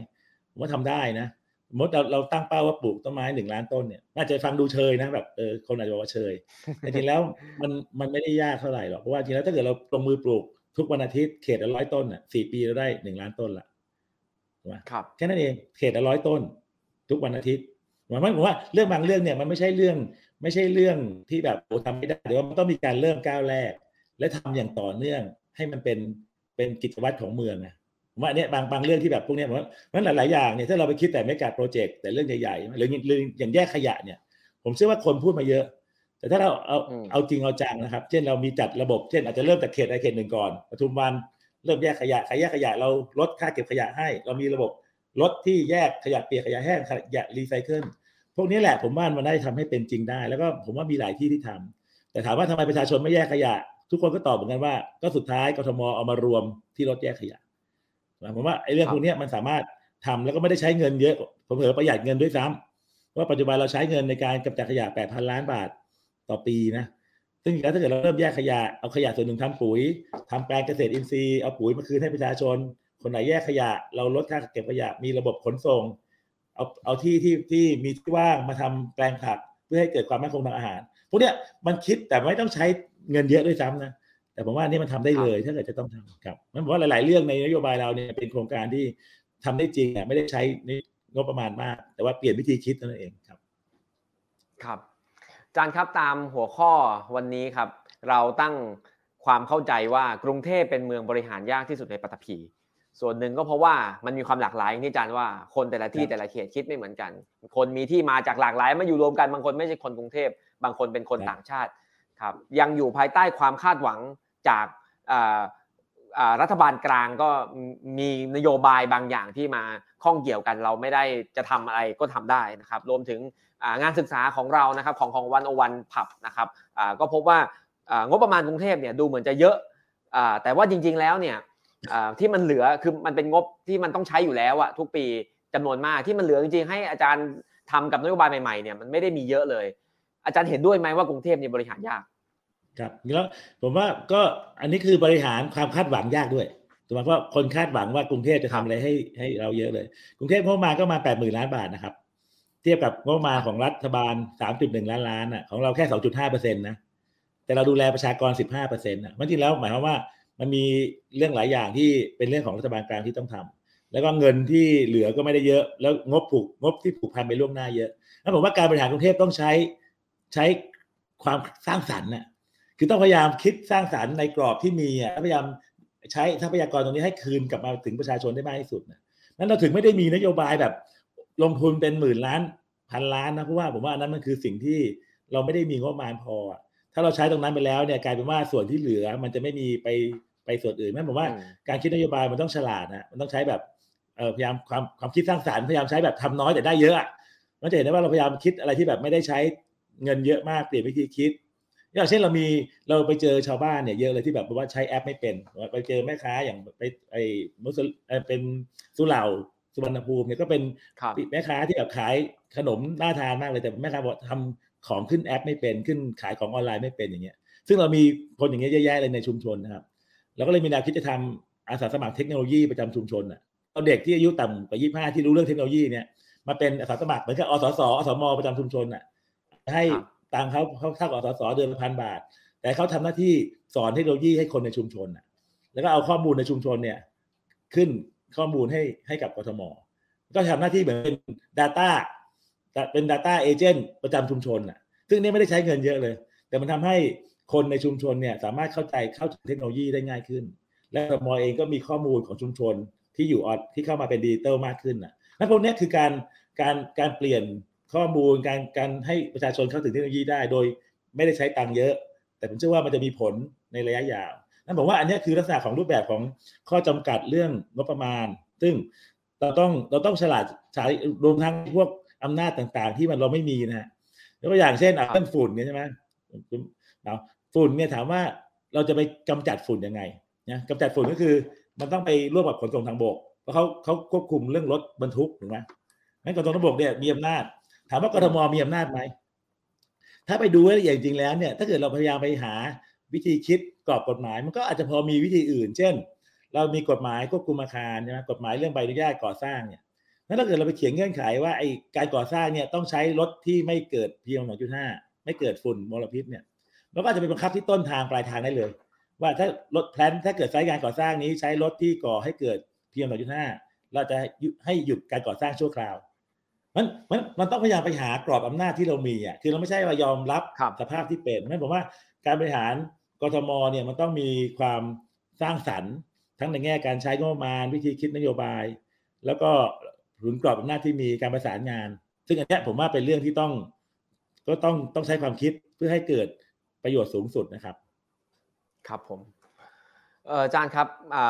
ผมว่าทำได้นะสมมติเราเราตั้งเป้าว่าปลูกต้นไม้หนึ่งล้านต้นเนี่ยน่าจะฟังดูเชยนะแบบเออคนอาจจะบอกว่าเชยแต่จริงแล้วมันมันไม่ได้ยากเท่าไหร่หรอกเพราะว่าจริงแล้วถ้าเกิดเราลงมือปลูกทุกวันอาทิตย์เขตละร้อยต้นอะสี่ปีเราได้หนึ่งล้านต้นละถูกไหมครับแค่นั้นเองเขตละร้อยต้น ทุกวันอาทิตย์หมายความว่าเรื่องบางเรื่องเนี่ยมันไม่ใช่เรื่อง ไม่ใช่เรื่องที่แบบโอ้ทำไม่ได้แต่ว่ามันต้องมีการเริ่มก้าวแรก และทำอย่างต่อเนื่องให้มันเป็นเป็นกิจวัตรของเมืองนะผมว่าเนี่ยบางบางเรื่องที่แบบพวกเนี้ยผมว่ามันหลาย ๆ อย่างเนี่ยถ้าเราไปคิดแต่ไม่การโปรเจกต์แต่เรื่องใหญ่ๆหรือหรืออย่างแยกขยะเนี่ย ผมเชื่อว่าคนพูดมาเยอะ แต่ถ้าเราเอาอืมเอาจริงเอาจังนะครับ เช่นเรามีจัดระบบเช่นอาจจะเริ่มจากเขตใดเขตหนึ่งก่อนปทุมวันเริ่มแยกขยะใครแยกขยะเราลดค่าเก็บขยะให้ เรามีระบบลดที่แยกขยะเปียกขยะแห้งขยะรีไซเคิล พวกนี้แหละผมว่ามันได้ทำให้เป็นจริงได้ แล้วก็ผมว่ามีหลายที่ที่ทำแต่ถามว่าทำไมประชาชนไม่แยกขยะ ทุกคนก็ตอบเหมือนกันว่า ก็สุดท้ายกทมเอามารวมที่รถแยกขยะผมว่าไอ้เรื่องพวกนี้มันสามารถทำแล้วก็ไม่ได้ใช้เงินเยอะ ผมเผอประหยัดเงินด้วยซ้ำเพราว่าปัจจุบันเราใช้เงินในการกำจัดขยะ 8,000 ล้านบาทต่อปีนะ ซึ่งแล้วถ้าเกิดเราเริ่มแยกขยะ เอาขยะส่วนหนึ่งทำปุ๋ยทำแปลงเกษตรอินทรีย์ เอาปุ๋ยมาคืนให้ประชาชน คนไหนแยกขยะ เราลดค่าเก็บขยะ มีระบบขนส่ง เอาเอาที่ที่ที่มีที่ว่างมาทำแปลงผักเพื่อให้เกิดความมั่นคงทางอาหารพวกเนี้ยมันคิดแต่ไม่ต้องใช้เงินเยอะด้วยซ้ำนะแต่ผมว่าอันนี่มันทำได้เลยถ้าเกิดจะต้องทำครับมันบอกว่าหลาย ๆ เรื่องในนโยบายเราเนี่ยเป็นโครงการที่ทำได้จริงอะไม่ได้ใช้งบประมาณมาก แต่ว่าเปลี่ยนวิธีคิดเท่านั้นเองครับ ครับอาจารย์ครับตามหัวข้อวันนี้ครับ เราตั้งความเข้าใจว่ากรุงเทพเป็นเมืองบริหารยากที่สุดในปัตตภี ส่วนหนึ่งก็เพราะว่ามันมีความหลากหลายอย่างที่อาจารย์ว่าคนแต่ละที่ครับแต่ละเขตคิดไม่เหมือนกัน คนมีที่มาจากหลากหลายมาอยู่รวมกันบางคนไม่ใช่คนกรุงเทพบางคนเป็นคนต่างชาติครับยังอยู่ภายใต้ความคาดหวังจากอ่าอ่ารัฐบาลกลางก็มีนโยบายบางอย่างที่มาข้องเกี่ยวกันเราไม่ได้จะทำอะไรก็ทำได้นะครับ รวมถึงอ่างานศึกษาของเรานะครับของของวันโอวันผับนะครับอ่าก็พบว่าอ่างบประมาณกรุงเทพเนี่ยดูเหมือนจะเยอะอ่าแต่ว่าจริง ๆแล้วเนี่ยอ่า ที่มันเหลือคือมันเป็นงบที่มันต้องใช้อยู่แล้วอะทุกปีจำนวนมากที่มันเหลือจริงๆให้อาจารย์ทำกับนโยบายใหม่ๆเนี่ยมันไม่ได้มีเยอะเลย อาจารย์เห็นด้วยไหมว่ากรุงเทพเนี่ยบริหารยากครับแล้วผมว่าก็อันนี้คือบริหารความคาดหวังยากด้วยถูกไหมเพราะคนคาดหวังว่ากรุงเทพจะทำอะไรให้ให้เราเยอะเลย กรุงเทพงบประมาก็มาแปดหมื่นล้านบาทนะครับ เทียบกับงบมาของรัฐบาลสามจุดหนึ่งล้านล้านอะของเราแค่สองจุดห้าเปอร์เซ็นต์นะแต่เราดูแลประชากรสิบห้าเปอร์เซ็นต์อะมันจริงแล้วหมายความว่า มันมีเรื่องหลายอย่างที่เป็นเรื่องของรัฐบาลกลางที่ต้องทำแล้วก็เงินที่เหลือก็ไม่ได้เยอะ แล้วงบผูกงบที่ผูกพันไปล่วงหน้าเยอะแล้วผมว่าการบริหารกรุงเทพต้องใช้ใช้ความสร้างสรรค์น่ะคือต้องพยายามคิดสร้างสรรค์ในกรอบที่มีอะพยายามใช้ทรัพยากรตรงนี้ให้คืนกลับมาถึงประชาชนได้มากที่สุดนะนั้นเราถึงไม่ได้มีนโยบายแบบลงทุนเป็นหมื่นล้านพันล้านนะเพราะว่าผมว่าอันนั้นมันคือสิ่งที่เราไม่ได้มีงบประมาณพอ ถ้าเราใช้ตรงนั้นไปแล้วเนี่ยกลายเป็นว่าส่วนที่เหลือมันจะไม่มีไปไปส่วนอื่นแม่ผมว่าการคิดนโยบายมันต้องฉลาดนะมันต้องใช้แบบพยายามความความคิดสร้างสรรค์พยายามใช้แบบทำน้อยแต่ได้เยอะเราจะเห็นได้ว่าเราพยายามคิดอะไรที่แบบไม่ได้ใช้เงินเยอะมากเปลี่ยนวิธีคิดอย่างเช่นเรามีเราไปเจอชาวบ้านเนี่ยเยอะเลยที่แบบว่าใช้แอปไม่เป็น ไปเจอแม่ค้าอย่างไปไอ้มุสเป็นสุเหร่าสุวรรณภูมิเนี่ยก็เป็นแม่ค้าที่แบบขายขนมน่าทานมากเลยแต่แม่ค้าบอกทำ ของขึ้นแอปไม่เป็นขึ้นขายของออนไลน์ไม่เป็นอย่างเงี้ย ซึ่งเรามีคนอย่างเงี้ยเยอะแยะเลยในชุมชนนะครับเราก็เลยมีแนวคิดจะทำอาสาสมัครเทคโนโลยีประจำชุมชนอะเอาเด็กที่อายุต่ำกว่ายี่ห้าที่รู้เรื่องเทคโนโลยีเนี่ยมาเป็นอาสาสมัครเหมือนกับอสสอสมประจำชุมชนอะให้ตังเขาเขาเท่ากับอสสเดือนละพันบาท แต่เขาทำหน้าที่สอนเทคโนโลยีให้คนในชุมชนอะ แล้วก็เอาข้อมูลในชุมชนเนี่ย ขึ้นข้อมูลให้ให้กับกทมก็ทำหน้าที่เหมือนเป็น Data เป็น Data Agent ประจำชุมชนอะ ซึ่งนี่ไม่ได้ใช้เงินเยอะเลย แต่มันทำให้คนในชุมชนเนี่ยสามารถเข้าใจเข้าถึงเทคโนโลยีได้ง่ายขึ้น และกทมเองก็มีข้อมูลของชุมชนที่อยู่ออที่เข้ามาเป็นดิจิตอลมากขึ้นอะนั่นพวกนี้คือการการการเปลี่ยนข้อมูลการการให้ประชาชนเข้าถึงเทคโนโลยีได้ โดยไม่ได้ใช้ตังค์เยอะ แต่ผมเชื่อว่ามันจะมีผลในระยะยาวนั่นผมว่าอันนี้คือลักษณะของรูปแบบของข้อจำกัดเรื่องงบประมาณ ซึ่งเราต้องเราต้องฉลาดใช้รวมทั้งพวก อำนาจต่างๆ ที่มันเราไม่มีนะฮะยกตัวอย่างเช่นเรื่องฝุ่นเนี่ยใช่ไหมเราฝุ่นเนี่ยถามว่าเราจะไปกำจัดฝุ่นยังไงนะกำจัดฝุ่นก็คือ มันต้องไปร่วมกับขนส่งทางบกเพราะเขาเขาควบคุมเรื่องรถบรรทุกถูกไหมงั้นขนส่งทางบกเนี่ยมีอำนาจ ถามว่ากรทมมีอำนาจไหมถ้าไปดูละเอียดจริงแล้วเนี่ยถ้าเกิดเราพยายามไปหาวิธีคิดกรอบกฎหมาย มันก็อาจจะพอมีวิธีอื่น เช่น เรามีกฎหมายควบคุมอาคารใช่ไหมกฎหมายเรื่องใบอนุญาตก่อสร้างเนี่ย ถ้าเกิดเราไปเขียนเงื่อนไขว่าไอ้การก่อสร้างเนี่ยต้องใช้รถที่ไม่เกิด PM 2.5ไม่เกิดฝุ่นมลพิษเนี่ยเราก็อาจจะไปบังคับที่ต้นทางปลายทางได้เลย ว่าถ้ารถแพลนถ้าเกิดใช้งานก่อสร้างนี้ใช้รถที่ก่อให้เกิด PM 2.5เราจะให้หยุดการก่อสร้างชั่วคราวมันมันมันต้องพยายามไปหากรอบอำนาจที่เรามีอะคือเราไม่ใช่ว่ายอมรับสภาพที่เป็นนั่นผมว่าการบริหารกทมเนี่ยมันต้องมีความสร้างสรรค์ ทั้งในแง่การใช้งบประมาณวิธีคิดนโยบาย แล้วก็ หนุนกรอบอำนาจที่มีการประสานงาน ซึ่งอันนี้ผมว่าเป็นเรื่องที่ต้อง ก็ต้องต้องใช้ความคิดเพื่อให้เกิดประโยชน์สูงสุดนะครับ ครับผมอาจารย์ครับ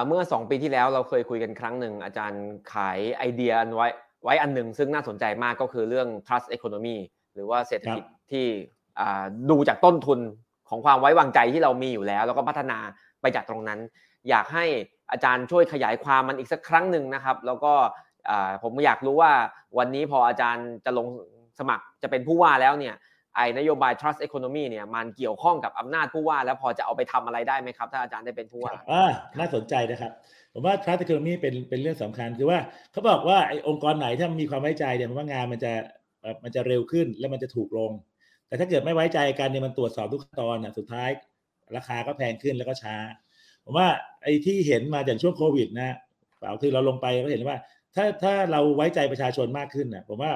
เมื่อสองปีที่แล้วเราเคยคุยกันครั้งหนึ่งอาจารย์ขายไอเดียไว้ไว้อันหนึ่งซึ่งน่าสนใจมากก็คือเรื่อง trust economy หรือว่าเศรษฐกิจที่ดูจากต้นทุนของความไว้วางใจที่เรามีอยู่แล้ว แล้วก็พัฒนาไปจากตรงนั้น อยากให้อาจารย์ช่วยขยายความมันอีกสักครั้งหนึ่งนะครับ แล้วก็ ผมอยากรู้ว่าวันนี้พออาจารย์จะลงสมัครจะเป็นผู้ว่าแล้วเนี่ยไอ้นโยบาย trust economy เนี่ยมันเกี่ยวข้องกับอำนาจผู้ว่า แล้วพอจะเอาไปทำอะไรได้ไหมครับ ถ้าอาจารย์ได้เป็นผู้ว่าอ่าน่าสนใจนะครับ ผมว่า trust economy เป็นเป็นเรื่องสำคัญคือว่าเขาบอกว่าไอ้องค์กรไหนถ้ามีความไว้ใจเนี่ยผมว่างานมันจะมันจะเร็วขึ้นและมันจะถูกลง แต่ถ้าเกิดไม่ไว้ใจกันเนี่ยมันตรวจสอบทุกขั้นตอนอะสุดท้าย ราคาก็แพงขึ้นแล้วก็ช้า ผมว่าไอ้ที่เห็นมาจากช่วงโควิดนะเปล่าคือเราลงไปก็เห็นว่า ถ้าถ้าเราไว้ใจประชาชนมากขึ้นนะผมว่า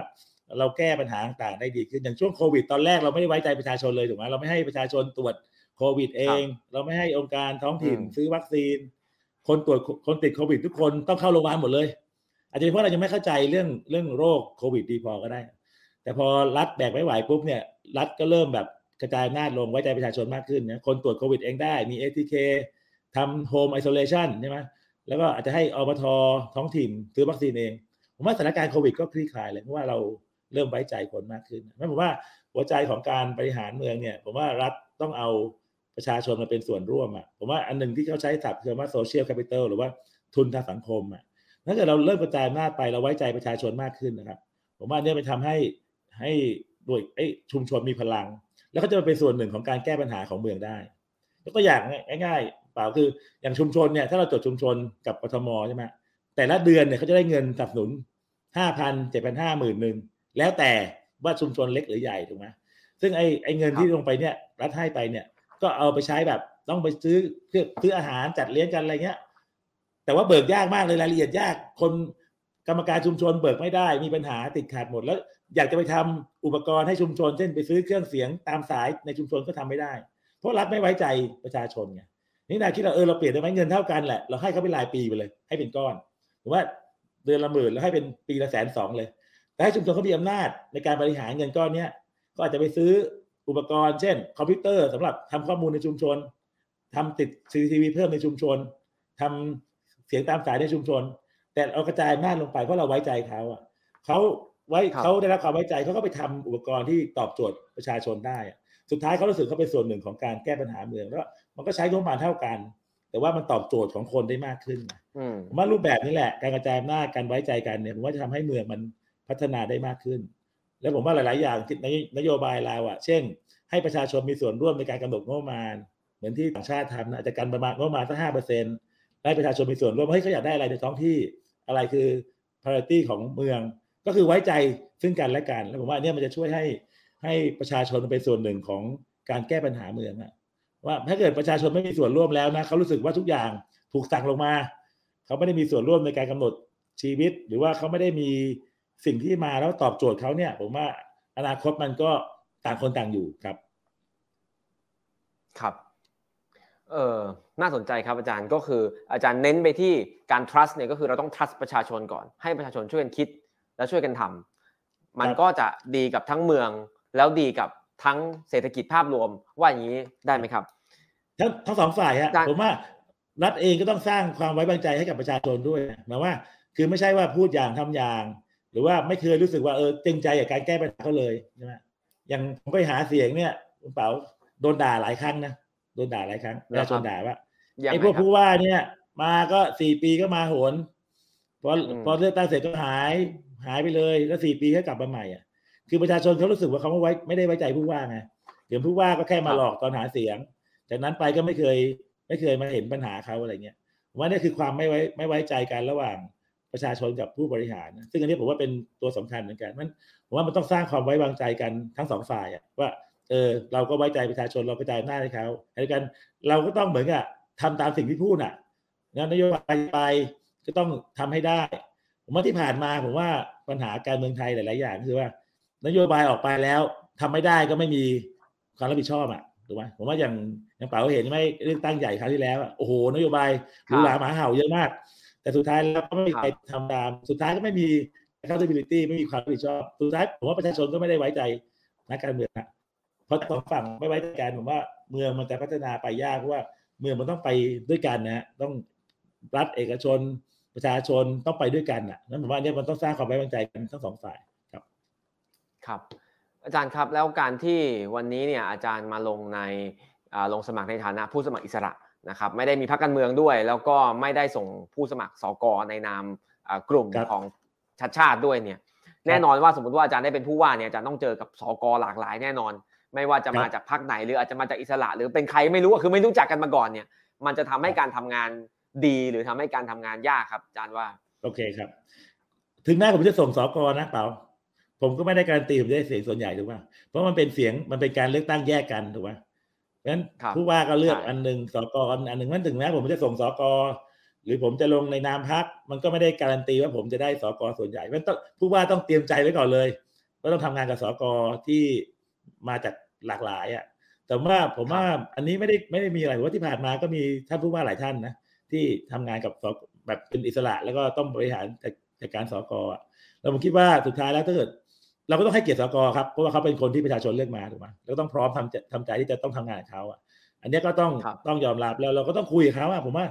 เราแก้ปัญหาต่างๆได้ดีขึ้นอย่างช่วงโควิด ตอนแรกเราไม่ได้ไว้ใจประชาชนเลยถูกไหมเราไม่ให้ประชาชนตรวจโควิดเอง เราไม่ให้องค์การท้องถิ่นซื้อวัคซีน คนตรวจคนติดโควิด ทุกคนต้องเข้าโรงพยาบาลหมดเลย อาจจะเป็นเพราะเรายังไม่เข้าใจเรื่องเรื่องโรคโควิดดีพอก็ได้ แต่พอรัฐแบกไม่ไหวปุ๊บเนี่ยรัฐก็เริ่มแบบกระจายอำนาจลงไว้ใจประชาชนมากขึ้นนะคนตรวจโควิดเองได้มี ATK ทำโฮมไอโซเลชันใช่ไหม แล้วก็อาจจะให้อบทท้องถิ่นซื้อวัคซีนเอง ผมว่าสถานการณ์โควิดก็คลี่คลายเลยเพราะว่าเราเริ่มไว้ใจคนมากขึ้นนั่นผมว่าหัวใจของการบริหารเมืองเนี่ย ผมว่ารัฐต้องเอาประชาชนมาเป็นส่วนร่วมอะผมว่าอันหนึ่งที่เขาใช้ศัพท์คือว่าโซเชียลแคปิตอลหรือว่าทุนทางสังคมอะถ้าเกิดเราเริ่มกระจายหน้าไปเราไว้ใจประชาชนมากขึ้นนะครับผมว่าเนี่ยไปทำให้ให้ด้วยไอ้ชุมชนมีพลัง แล้วก็จะเป็นส่วนหนึ่งของการแก้ปัญหาของเมืองได้ยกตัวอย่างง่าย เปล่าคืออย่างชุมชนเนี่ยถ้าเราจดชุมชนกับกทมใช่ไหมแต่ละเดือนเนี่ยเขาจะได้เงินสนับสนุนห้าพันเจ็ดพันห้าหมื่นหนึ่งแล้วแต่ว่าชุมชนเล็กหรือใหญ่ถูกไหมซึ่งไอ้ไอ้เงินที่ลงไปเนี่ยรัฐให้ไปเนี่ยก็เอาไปใช้แบบต้องไปซื้อเพื่อซื้ออาหารจัดเลี้ยงกันอะไรเงี้ย แต่ว่าเบิกยากมากเลยรายละเอียดยาก คนกรรมการชุมชนเบิกไม่ได้มีปัญหาติดขัดหมด แล้วอยากจะไปทำอุปกรณ์ให้ชุมชน เช่นไปซื้อเครื่องเสียงตามสายในชุมชนก็ทำไม่ได้ เพราะรัฐไม่ไว้ใจประชาชนไง นี่นายคิดว่าเออเราเปลี่ยนได้ไหมเงินเท่ากันแหละเราให้เขาเป็นรายปีไปเลย ให้เป็นก้อนหรือว่าเดือนละหมื่นแล้วให้เป็นปีละแสนสองเลย แต่ให้ชุมชนเขามีอำนาจในการบริหารเงินก้อนเนี้ยก็อาจจะไปซื้ออุปกรณ์เช่น คอมพิวเตอร์สำหรับทำข้อมูลในชุมชนทำติด CCTV เพิ่มในชุมชนทำเสียงตามสายในชุมชน แต่เรากระจายอำนาจลงไปเพราะเราไว้ใจเขาอะเขาไว้เขาได้รับความไว้ใจเขาก็ไปทำอุปกรณ์ที่ตอบโจทย์ประชาชนได้ สุดท้ายเขารู้สึกเขาเป็นส่วนหนึ่งของการแก้ปัญหาเมืองแล้วมันก็ใช้งบประมาณเท่ากัน แต่ว่ามันตอบโจทย์ของคนได้มากขึ้นผมว่ารูปแบบนี้แหละ การกระจายอำนาจการไว้ใจกันเนี่ยผมว่าจะทำให้เมืองมันพัฒนาได้มากขึ้น แล้วผมว่าหลาย ๆ อย่างในนโยบายเราอะ เช่น ให้ประชาชนมีส่วนร่วมในการกำหนดงบประมาณ เหมือนที่ต่างชาติทำนะจะการประมาณงบประมาณสักห้าเปอร์เซ็นต์ให้ประชาชนมีส่วนร่วมให้เขาอยากได้อะไรในท้องที่อะไรคือ priority ของเมือง ก็คือไว้ใจซึ่งกันและกัน แล้วผมว่าเนี่ยมันจะช่วยให้ ให้ประชาชนเป็นส่วนหนึ่งของการแก้ปัญหาเมืองอะว่าถ้าเกิดประชาชนไม่มีส่วนร่วมแล้วนะเขารู้สึกว่าทุกอย่างถูกสั่งลงมา เขาไม่ได้มีส่วนร่วมในการกำหนดชีวิต หรือว่าเขาไม่ได้มีสิ่งที่มาแล้วตอบโจทย์เขาเนี่ย ผมว่าอนาคตมันก็ต่างคนต่างอยู่ครับ ครับเออน่าสนใจครับอาจารย์ก็คืออาจารย์เน้นไปที่การ trust เนี่ยก็คือเราต้อง trust ประชาชนก่อน ให้ประชาชนช่วยกันคิดและช่วยกันทำมันก็จะดีกับทั้งเมือง แล้วดีกับทั้งเศรษฐกิจภาพรวมว่าอย่างนี้ได้ไหมครับ ทั้งทั้งสองฝ่ายฮะผมว่ารัฐเองก็ต้องสร้างความไว้วางใจให้กับประชาชนด้วยหมายว่า คือไม่ใช่ว่าพูดอย่างทำอย่าง หรือว่าไม่เคยรู้สึกว่าเออจริงใจกับการแก้ปัญหาเขาเลยใช่ไหมอย่างผมไปหาเสียงเนี่ยคุณเป๋าโดนด่าหลายครั้งนะโดนด่าหลายครั้งประชาชนด่าว่าไอ้พวกผู้ว่าเนี่ย มาก็สี่ปีก็มาโหนพอพอเลือกตั้งเสร็จก็หายหายไปเลย แล้วสี่ปีก็กลับมาใหม่อะ คือประชาชนเขารู้สึกว่าเขาไม่ไว้ไม่ได้ไว้ใจผู้ว่าไงเดี๋ยวผู้ว่าก็แค่มาหลอกตอนหาเสียง จากนั้นไปก็ไม่เคย ไม่เคยมาเห็นปัญหาเขาอะไรเงี้ยว่านี่คือความไม่ไว้ไม่ไว้ใจกันระหว่างประชาชนกับผู้บริหาร ซึ่งอันนี้ผมว่าเป็นตัวสำคัญเหมือนกันมันผมว่ามันต้องสร้างความไว้วางใจกันทั้งสองฝ่ายอะว่าเออเราก็ไว้ใจประชาชนเรากระจายหน้าให้เขาอะไรกันเราก็ต้องเหมือนกับทำตามสิ่งที่พูดอะนโยบายไปก็ต้องทำให้ได้ผมว่าที่ผ่านมาผมว่าปัญหาการเมืองไทยหลาย ๆ อย่างคือว่า นโยบายออกไปแล้วทำไม่ได้ก็ไม่มีความรับผิดชอบอะถูกไหมผมว่าอย่างอย่างเป๋าเห็นไหมเรื่องตั้งใหญ่ครั้งที่แล้วโอ้โหนโยบายหรูหราหมาเห่าเยอะมาก แต่สุดท้ายแล้วก็ไม่มีใครทำตามสุดท้ายก็ไม่มี accountability ไม่มีความรับผิดชอบสุดท้ายผมว่าประชาชนก็ไม่ได้ไว้ใจนักการเมืองนะเพราะสองฝั่งไม่ไว้ใจกันผมว่าเมืองมันจะพัฒนาไปยากเพราะว่าเมืองมันต้องไปด้วยกันนะต้องรัฐเอกชน ประชาชนต้องไปด้วยกันอะนั่นผมว่าเนี่ยมันต้องสร้างความไว้วางใจกันทั้งสองฝ่าย ครับอาจารย์ครับแล้วการที่วันนี้เนี่ยอาจารย์มาลงในลงสมัครในฐานะผู้สมัครอิสระนะครับไม่ได้มีพรรคการเมืองด้วย แล้วก็ไม่ได้ส่งผู้สมัครสกในนามกลุ่มของชัดชาติด้วยเนี่ยแน่นอนว่าสมมติว่าอาจารย์ได้เป็นผู้ว่าเนี่ยอาจารย์ต้องเจอกับสกหลากหลายแน่นอน ไม่ว่าจะมาจากพรรคไหนหรืออาจจะมาจากอิสระ หรือเป็นใครไม่รู้คือไม่รู้จักกันมาก่อนเนี่ยมันจะทำให้การทำงานดีหรือทำให้การทำงานยากครับอาจารย์ว่าโอเคครับ ถึงแม้ผมจะส่งสกนะเปล่า ผมก็ไม่ได้การันตีผมได้เสียงส่วนใหญ่ถูกป่ะเพราะมันเป็นเสียงมันเป็นการเลือกตั้งแยกกันถูกป่ะเพราะฉะนั้นผู้ว่าก็เลือกอันหนึ่งสกอันหนึ่งนั่นถึงแม้ผมจะส่งสกหรือผมจะลงในนามพักมันก็ไม่ได้การันตีว่าผมจะได้สกส่วนใหญ่เพราะต้องผู้ว่าต้องเตรียมใจไว้ก่อนเลยว่าต้องทำงานกับสกที่มาจากหลากหลายอะแต่ว่าผมว่าอันนี้ไม่ได้ไม่ได้มีอะไรว่าที่ผ่านมาก็มีท่านผู้ว่าหลายท่านนะที่ทำงานกับสแบบเป็นอิสระ แล้วก็ต้องบริหารจัดการสกอะแล้วผมคิดว่าสุดท้ายแล้วถ้าเกิด เราก็ต้องให้เกียรติสกครับเพราะว่าเขาเป็นคนที่ประชาชนเลือกมาถูกไหมแล้วต้องพร้อมทำทำใจที่จะต้องทำงานเขาอะ อันนี้ก็ต้องต้องยอมรับแล้วเราก็ต้องคุยกับเขาอะผมว่า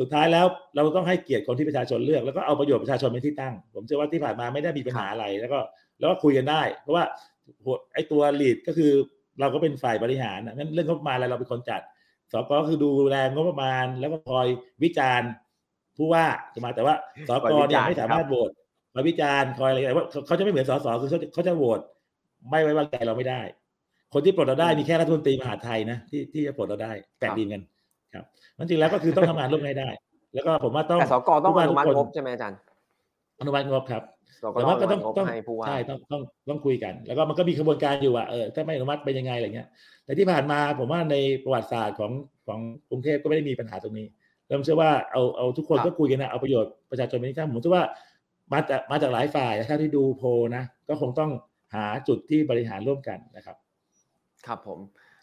สุดท้ายแล้วเราต้องให้เกียรติคนที่ประชาชนเลือก แล้วก็เอาประโยชน์ประชาชนเป็นที่ตั้ง ผมเชื่อว่าที่ผ่านมาไม่ได้มีปัญหาอะไรแล้วก็แล้วก็คุยกันได้ เพราะว่าไอ้ตัวลีดก็คือเราก็เป็นฝ่ายบริหารงั้นเรื่องงบประมาณอะไรเราเป็นคนจัดสกก็คือดูแลงบประมาณ แล้วก็คอยวิจารณ์ผู้ว่าจะมาแต่ว่าสกเนี่ยไม่สามารถโหวต มาวิจารณ์คอยอะไรว่าเขาจะไม่เหมือนสสคือเขาเขาจะโหวตไม่ไว้วางใจเราไม่ได้ คนที่ปลดเราได้มีแค่รัฐมนตรีมหาไทยนะที่ที่จะปลดเราได้แปดดินกันครับมันจริงแล้วก็คือต้องทำงานร่วมกันได้ แล้วก็ผมว่าต้องแต่สกต้องอนุมัติงบใช่ไหมอาจารย์อนุมัติงบครับแต่ว่าก็ต้องต้องใช่ต้องต้องต้องคุยกัน แล้วก็มันก็มีกระบวนการอยู่อะเออถ้าไม่อนุมัติเป็นยังไงอะไรเงี้ย แต่ที่ผ่านมาผมว่าในประวัติศาสตร์ของของกรุงเทพก็ไม่ได้มีปัญหาตรงนี้เราเชื่อว่าเอาเอาทุกคนก็คุยกันนะเอาประโยชน์ประชาชนเป็นที่ตั้งผมเชื่อว่า มาจากมาจากหลายฝ่ายถ้าที่ดูโพลนะ ก็คงต้องหาจุดที่บริหารร่วมกันนะครับ ครับผม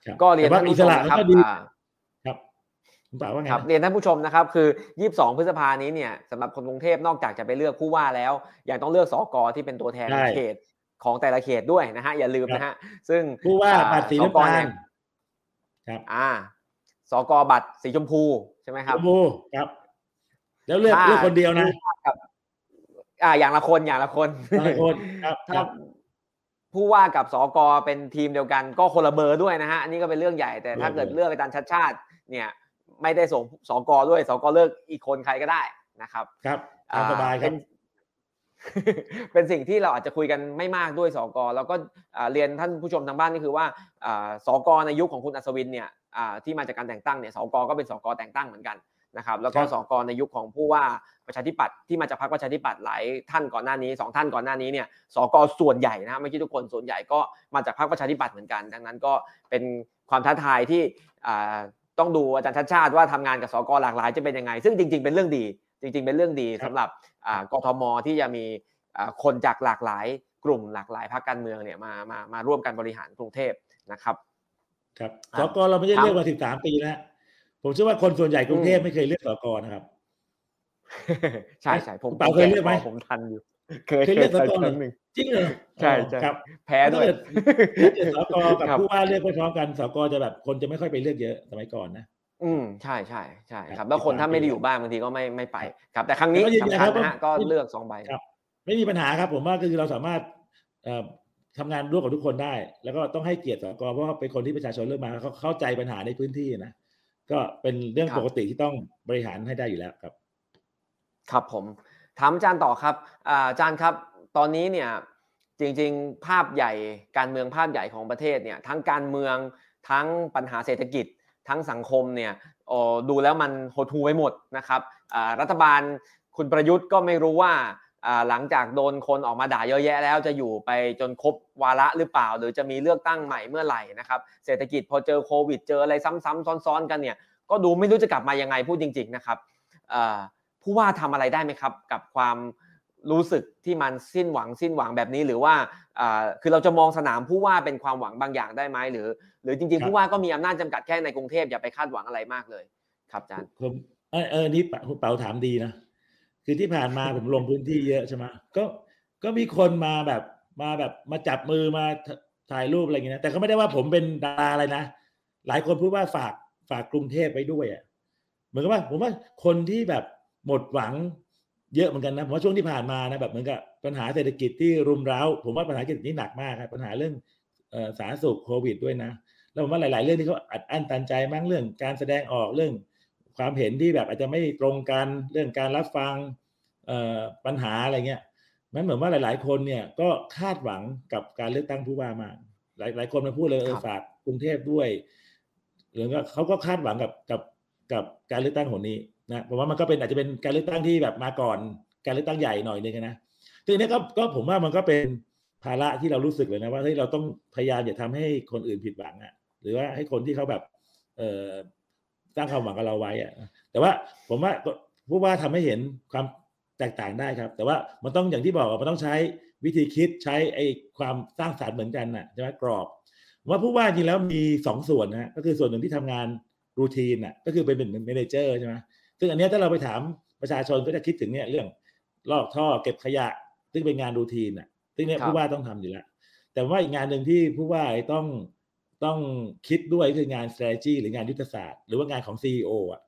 ครับก็เรียนแต่ว่าท่านอิผู้สชมระนะมันครับก็ดีอ่าครับคุณป่าว่าไงครับนะเรียนท่านผู้ชมนะครับ คือ 22 พฤษภานี้เนี่ยสำหรับคนกรุงเทพนอกจากจะไปเลือกผู้ว่าแล้ว ยังต้องเลือกสกที่เป็นตัวแทนใช่เขตของแต่ละเขตด้วยนะฮะ อย่าลืมนะฮะ ซึ่งผู้ว่าอ่บัตรสีสน้ำกตาเนี่ลยครับ อ่า สกบัตรสีชมพูใช่ไหมครับชมพูครับ แล้วเลือกถ้าเลือกคนเดียวนะกับ อ่าอย่างละคนอย่างละคนหลายคนครับคถ้ารับผู้ว่ากับสกเป็นทีมเดียวกันก็คนละเบอร์ด้วยนะฮะอันนี้ก็เป็นเรื่องใหญ่แต่ถ้าเกิดเลือกอาจารย์ชัดชาติ เนี่ย ไม่ได้ส่งสกด้วยสกเลือกอีกคนใครก็ได้นะครับ ครับตามสบายครับเป็นเป็นสิ่งที่เราอาจจะคุยกันไม่มากด้วยสกแล้วก็อ่าเรียนท่านผู้ชมทางบ้านนี่คือว่าอ่าสกในยุคของคุณอัศวินเนี่ยอ่าที่มาจากการแต่งตั้งเนี่ยสกก็เป็นสกแต่งตั้งเหมือนกัน นะครับแล้วก็ครับสกในยุคของผู้ว่าประชาธิปัตย์ที่มาจากพรรคประชาธิปัตย์หลายท่านก่อนหน้านี้สองท่านก่อนหน้านี้เนี่ยสกส่วนใหญ่นะฮะไม่ใช่ทุกคนส่วนใหญ่ก็มาจากพรรคประชาธิปัตย์เหมือนกัน ดังนั้นก็เป็นความท้าทายที่อ่าต้องดูอาจารย์ชัดชาติว่าทำงานกับสกหลากหลายจะเป็นยังไง ซึ่งจริง ๆเป็นเรื่องดี จริง ๆ เป็นเรื่องดีครับสำหรับอ่ากทมที่จะมีอ่าคนจากหลากหลายกลุ่มหลากหลายพรรคการเมืองเนี่ยมามามาร่วมกันบริหารกรุงเทพนะครับครับอะสกเราไม่ได้ครับเลือกมาสิบสามปีแล้ว ผมเชื่อว่าคนส่วนใหญ่กรุงเทพอืมไม่เคยเลือกสกนะครับ ใช่ใช่ผมคุณเปาเคยเลือกไหมผมทันอยู่ เคยเคยเลือกคยสกครั้งหนึ่งจริงเหรอใช่ใช่ครับแพ้ด้วยถ้าเกิดสกกับครับผู้ว่าเลือกไปพร้อมกันสกจะแบบคนจะไม่ค่อยไปเลือกเยอะสมัยก่อนนะอืมใช่ใช่ใช่คครัรับบแล้วคนถ้าไม่ได้อยู่บ้านบางทีก็ไม่ไม่ไปครับ แต่ครั้งนี้แต่ก็ยืนยันสำคัญครับนะฮะว่าก็เลือกสองใบครับ ไม่มีปัญหาครับ ผมว่าคือเราสามารถเอ่อทำงานร่วมกับทุกคนได้ แล้วก็ต้องให้เกียรติสกเพราะว่าเป็นคนที่ประชาชนเลือกมาเขาเข้าใจปัญหาในพื้นที่นะ ก็เป็นเรื่องครับปกติที่ต้องบริหารให้ได้อยู่แล้วครับ ครับผม ถามอาจารย์ต่อครับอาอาจารย์ครับ ตอนนี้เนี่ยจริง ๆ ภาพใหญ่การเมืองภาพใหญ่ของประเทศเนี่ยทั้งการเมืองทั้งปัญหาเศรษฐกิจ ทั้งสังคมเนี่ยเอ่อดูแล้วมันหดหูไปหมดนะครับอ่ารัฐบาลคุณประยุทธ์ก็ไม่รู้ว่าอ่า หลังจากโดนคนออกมาด่าเยอะแยะแล้วจะอยู่ไปจนครบวาระหรือเปล่า หรือจะมีเลือกตั้งใหม่เมื่อไหร่นะครับเศรษฐกิจพอเจอโควิด เจออะไรซ้ำๆซ้อนๆกันเนี่ยก็ดูไม่รู้จะกลับมายังไงพูดจริง ๆนะครับเอ่อผู้ว่าทำอะไรได้ไหมครับ กับความรู้สึกที่มันสิ้นหวังสิ้นหวังแบบนี้หรือว่าอ่าคือเราจะมองสนามผู้ว่าเป็นความหวังบางอย่างได้ไหมหรือ หรือจริงครัๆบผู้ว่าก็มีอำนาจจำกัดแค่ในกรุงเทพอย่าไปคาดหวังอะไรมากเลย ครับอาจารย์ผมเออเออนี่ปะคุณเปาถามดีนะ คือที่ผ่านมาผมลงพื้นที่เยอะใช่ไหมก็ก็มีคนมาแบบมาแบบมาจับมือมาถถ่ายรูปอะไรอย่างเงี้ยนะแต่ก็ไม่ได้ว่าผมเป็นดาราอะไรนะหลายคนพูดว่าฝากฝากกรุงเทพไปด้วยอะเหมือนกับว่าผมว่าคนที่แบบหมดหวังเยอะเหมือนกันนะผมว่าช่วงที่ผ่านมานะแบบเหมือนกับปัญหาเศรษฐกิจที่รุมเร้า ผมว่าปัญหาเศรษฐกิจนี้หนักมากครับปัญหาเรื่องเอ่อสาธารณสุขโควิดด้วยนะ แล้วผมว่าหลาย ๆ เรื่องที่เขาอัดอั้นตันใจมั้งเรื่องการแสดงออกเรื่อง ความเห็นที่แบบอาจจะไม่ตรงกันเรื่องการรับฟังเอ่อปัญหาอะไรเงี้ยมันเหมือนว่าหลาย ๆ คนเนี่ยก็คาดหวังกับการเลือกตั้งผู้ว่ามากหลายหลายคนมาพูดเลยเออครับฝากกรุงเทพด้วยหรือว่าเขาก็คาดหวังกับกับกับการเลือกตั้งหนนี้นะผมว่ามันก็เป็นอาจจะเป็นการเลือกตั้งที่แบบมาก่อนการเลือกตั้งใหญ่หน่อยนึงนะทีนี้ก็ก็ผมว่ามันก็เป็นภาระที่เรารู้สึกเลยนะว่าเฮ้ยเราต้องพยายามอย่าทำให้คนอื่นผิดหวังอะ หรือว่าให้คนที่เขาแบบเอ่อ สร้างความหวังกับเราไว้อะแต่ว่าผมว่าก็ผู้ว่าทำให้เห็นความแตกต่างได้ครับ แต่ว่ามันต้องอย่างที่บอกอะมันต้องใช้วิธีคิดใช้ไอ้ความสร้างสรรค์เหมือนกันน่ะใช่ไหมกรอบผมว่าผู้ว่าจริงแล้วมีสองส่วนนะฮะก็คือส่วนหนึ่งที่ทำงานรูทีนน่ะก็คือเป็นเหมือนเมนเจอร์ใช่ไหมซึ่งอันเนี้ยถ้าเราไปถามประชาชนก็จะคิดถึงเนี่ยเรื่องลอกท่อเก็บขยะ ซึ่งเป็นงานรูทีนน่ะซึ่งเนี่ยครับผู้ว่าต้องทำอยู่แล้วแต่ว่าอีกงานหนึ่งที่ผู้ว่าต้อง ต้องคิดด้วยคืองาน strategy หรืองานยุทธศาสตร์ หรือว่างานของ CEO อะ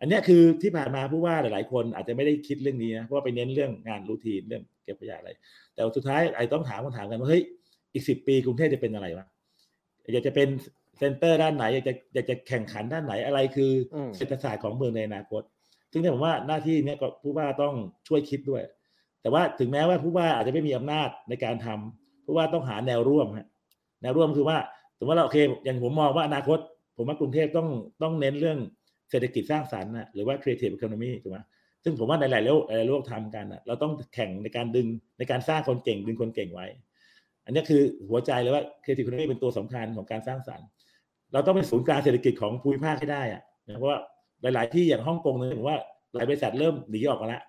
อันเนี้ยคือที่ผ่านมาผู้ว่าหลาย ๆ คนอาจจะไม่ได้คิดเรื่องนี้นะเพราะว่าไปเน้นเรื่องงาน routine เรื่องเก็บขยะอะไร แต่สุดท้ายไอ้ต้องถามคำถามกันว่าเฮ้ยอีกสิบปีกรุงเทพจะเป็นอะไรวะอยากจะเป็น center ด้านไหนอยากจะอยากจะแข่งขันด้านไหนอะไรคืออมเศรษฐศาสตร์ของเมืองในอนาคต ซึ่งเนี่ยผมว่าหน้าที่เนี้ยก็ผู้ว่าต้องช่วยคิดด้วย แต่ว่าถึงแม้ว่าผู้ว่าอาจจะไม่มีอำนาจในการทำผู้ว่าต้องหาแนวร่วมฮะแนวร่วมคือว่า สมมติว่าเราโอเค อย่างผมมองว่าอนาคต ผมว่ากรุงเทพต้องต้องเน้นเรื่องเศรษฐกิจสร้างสรรค์นะหรือว่า creative economy ถูกไหมซึ่งผมว่าในหลายๆโลกหลายโลกทำกันนะเราต้องแข่งในการดึงในการสร้างคนเก่งดึงคนเก่งไว้ อันนี้คือหัวใจเลยว่า creative economy เป็นตัวสำคัญของการสร้างสรรค์ เราต้องเป็นศูนย์กลางเศรษฐกิจของภูมิภาคให้ได้อะนะเพราะว่าหลาย ๆ ที่อย่างฮ่องกงเนี่ยผมว่าหลายบริษัทเริ่มหนีออกมาแล้ว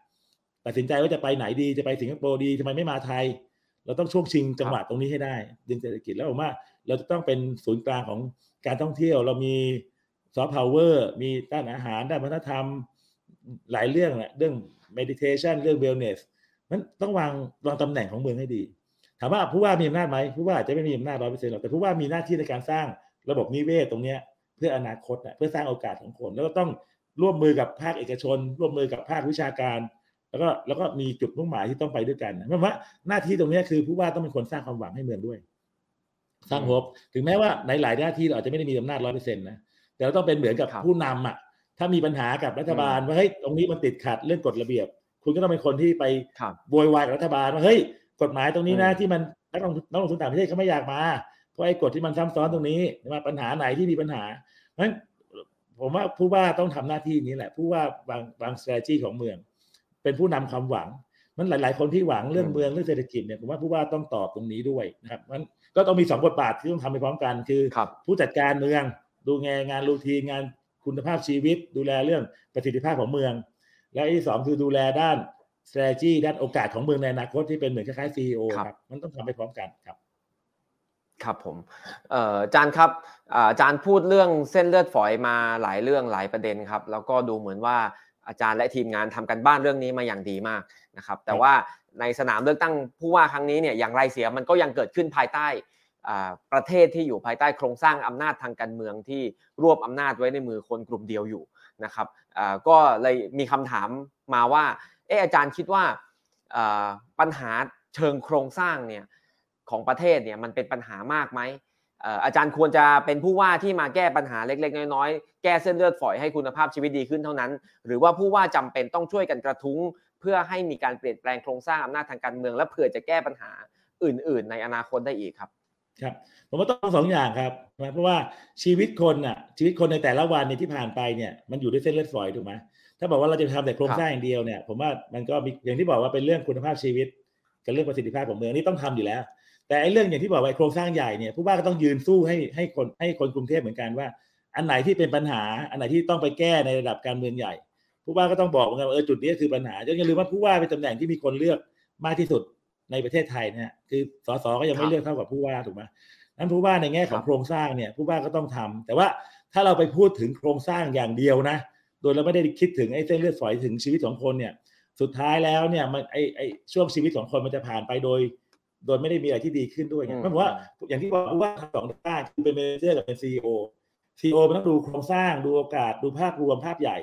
ตัดสินใจว่าจะไปไหนดีจะไปสิงคโปร์ดีทำไมไม่มาไทย เราต้องช่วงชิงจังหวะตรงนี้ให้ได้ ดึงเศรษฐกิจแล้วผมว่า เราจะต้องเป็นศูนย์กลางของการท่องเที่ยว เรามีซอฟต์พาวเวอร์มีด้านอาหารด้านวัฒนธรรมหลายเรื่องแหละเรื่อง meditation เรื่อง wellness มันต้องวางวางตำแหน่งของเมืองให้ดี ถามว่าผู้ว่ามีอำนาจไหมผู้ว่าอาจจะไม่มีอำนาจร้อยเปอร์เซ็นต์หรอกแต่ผู้ว่ามีหน้าที่ในการสร้างระบบนิเวศตรงเนี้ยเพื่ออนาคตเพื่อสร้างโอกาสของคน แล้วก็ต้องร่วมมือกับภาคเอกชน ร่วมมือกับภาควิชาการ แล้วก็แล้วก็มีจุดมุ่งหมายที่ต้องไปด้วยกันเพราะว่าหน้าที่ตรงนี้คือผู้ว่าต้องเป็นคนสร้างความหวังให้เมืองด้วย สร้างโฮปถึงแม้ว่าในหลายหน้าที่เราอาจจะไม่ได้มีอำนาจร้อยเปอร์เซ็นต์นะแต่เราต้องเป็นเหมือนกับผู้นำอะ ถ้ามีปัญหากับรัฐบาลว่าเฮ้ยตรงนี้มันติดขัดเรื่องกฎระเบียบ คุณก็ต้องเป็นคนที่ไปโวยวายกับรัฐบาลว่าเฮ้ยกฎหมายตรงนี้นะที่มันนักลงทุนนักลงทุนต่างประเทศเขาไม่อยากมาเพราะไอ้กฎที่มันซ้ำซ้อนตรงนี้มาปัญหาไหนที่มีปัญหาเพราะฉะนั้นผมว่าผู้ว่าต้องทำหน้าที่นี้แหละ ผู้ว่าบางบาง strategy ของเมือง เป็นผู้นำความหวัง มันหลาย ๆ คนที่หวังเรื่องเมืองเรื่องเศรษฐกิจเนี่ยผมว่าผู้ว่าต้องตอบตรงนี้ด้วยนะครับมันก็ต้องมีสองบทบาทที่ต้องทำไปพร้อมกันคือ ผู้จัดการเมือง ดูงานงานรูทีงานคุณภาพชีวิต ดูแลเรื่องประสิทธิภาพของเมือง และที่สองคือดูแลด้าน strategy ด้านโอกาสของเมืองในอนาคตที่เป็นเหมือนคล้ายๆ CEO ครับมันต้องทำไปพร้อมกันครับครับผมอาจารย์ครับอาจารย์พูดเรื่องเส้นเลือดฝอยมาหลายเรื่องหลายประเด็นครับ แล้วก็ดูเหมือนว่า อาจารย์และทีมงานทำกันบ้านเรื่องนี้มาอย่างดีมากนะครับแต่ว่าในสนามเลือกตั้งผู้ว่าครั้งนี้เนี่ยอย่างไรเสียมันก็ยังเกิดขึ้นภายใต้ประเทศที่อยู่ภายใต้โครงสร้างอำนาจทางการเมืองที่รวบอำนาจไว้ในมือคนกลุ่มเดียวอยู่นะครับก็เลยมีคำถามมาว่าเอออาจารย์คิดว่าปัญหาเชิงโครงสร้างเนี่ยของประเทศเนี่ยมันเป็นปัญหามากไหม อาจารย์ควรจะเป็นผู้ว่าที่มาแก้ปัญหาเล็ก ๆ น้อยๆ แก้เส้นเลือดฝอยให้คุณภาพชีวิตดีขึ้นเท่านั้น หรือว่าผู้ว่าจำเป็นต้องช่วยกันกระทุ้ง เพื่อให้มีการเปลี่ยนแปลงโครงสร้างอำนาจทางการเมือง และเผื่อจะแก้ปัญหาอื่น ๆ ในอนาคตได้อีกครับ ครับผมว่าต้องสองอย่างครับเพราะว่าชีวิตคนอะชีวิตคนในแต่ละวันเนี่ยที่ผ่านไปเนี่ยมันอยู่ด้วยเส้นเลือดฝอยถูกไหมถ้าบอกว่าเราจะทำแต่โครงสร้างอย่างเดียวเนี่ยผมว่ามันก็มีอย่างที่บอกว่าเป็นเรื่องคุณภาพชีวิต กับเรื่องประสิทธิภาพของเมืองนี่ต้องทำอยู่แล้ว แต่ไอ้เรื่องอย่างที่บอกว่าโครงสร้างใหญ่เนี่ยผู้ว่าก็ต้องยืนสู้ให้ให้คนให้คนกรุงเทพเหมือนกันว่า อันไหนที่เป็นปัญหา อันไหนที่ต้องไปแก้ในระดับการเมืองใหญ่ ผู้ว่าก็ต้องบอกเหมือนกันว่าเออจุดนี้คือปัญหาอย่าลืมว่าผู้ว่าเป็นตำแหน่งที่มีคนเลือกมากที่สุดในประเทศไทยเนี่ยคือสสก็ยังไม่เลือกเท่ากับผู้ว่าถูกไหมนั้นผู้ว่าในแง่ของโครงสร้างเนี่ยผู้ว่าก็ต้องทำแต่ว่าถ้าเราไปพูดถึงโครงสร้างอย่างเดียวนะ โดยเราไม่ได้คิดถึงไอ้เส้นเลือดฝอยถึงชีวิตของคนเนี่ย สุดท้ายแล้วเนี่ยมันไอ้ไอ้ช่วงชีวิตของคนมันจะผ่านไปโดย โดยไม่ได้มีอะไรที่ดีขึ้นด้วยเพราะว่าอย่างที่บอกว่าสองด้านคือเป็น manager กับเป็นซีอีโอซีอีโอมันต้องดูโครงสร้างดูโอกาสดูภาพรวมภาพใหญ่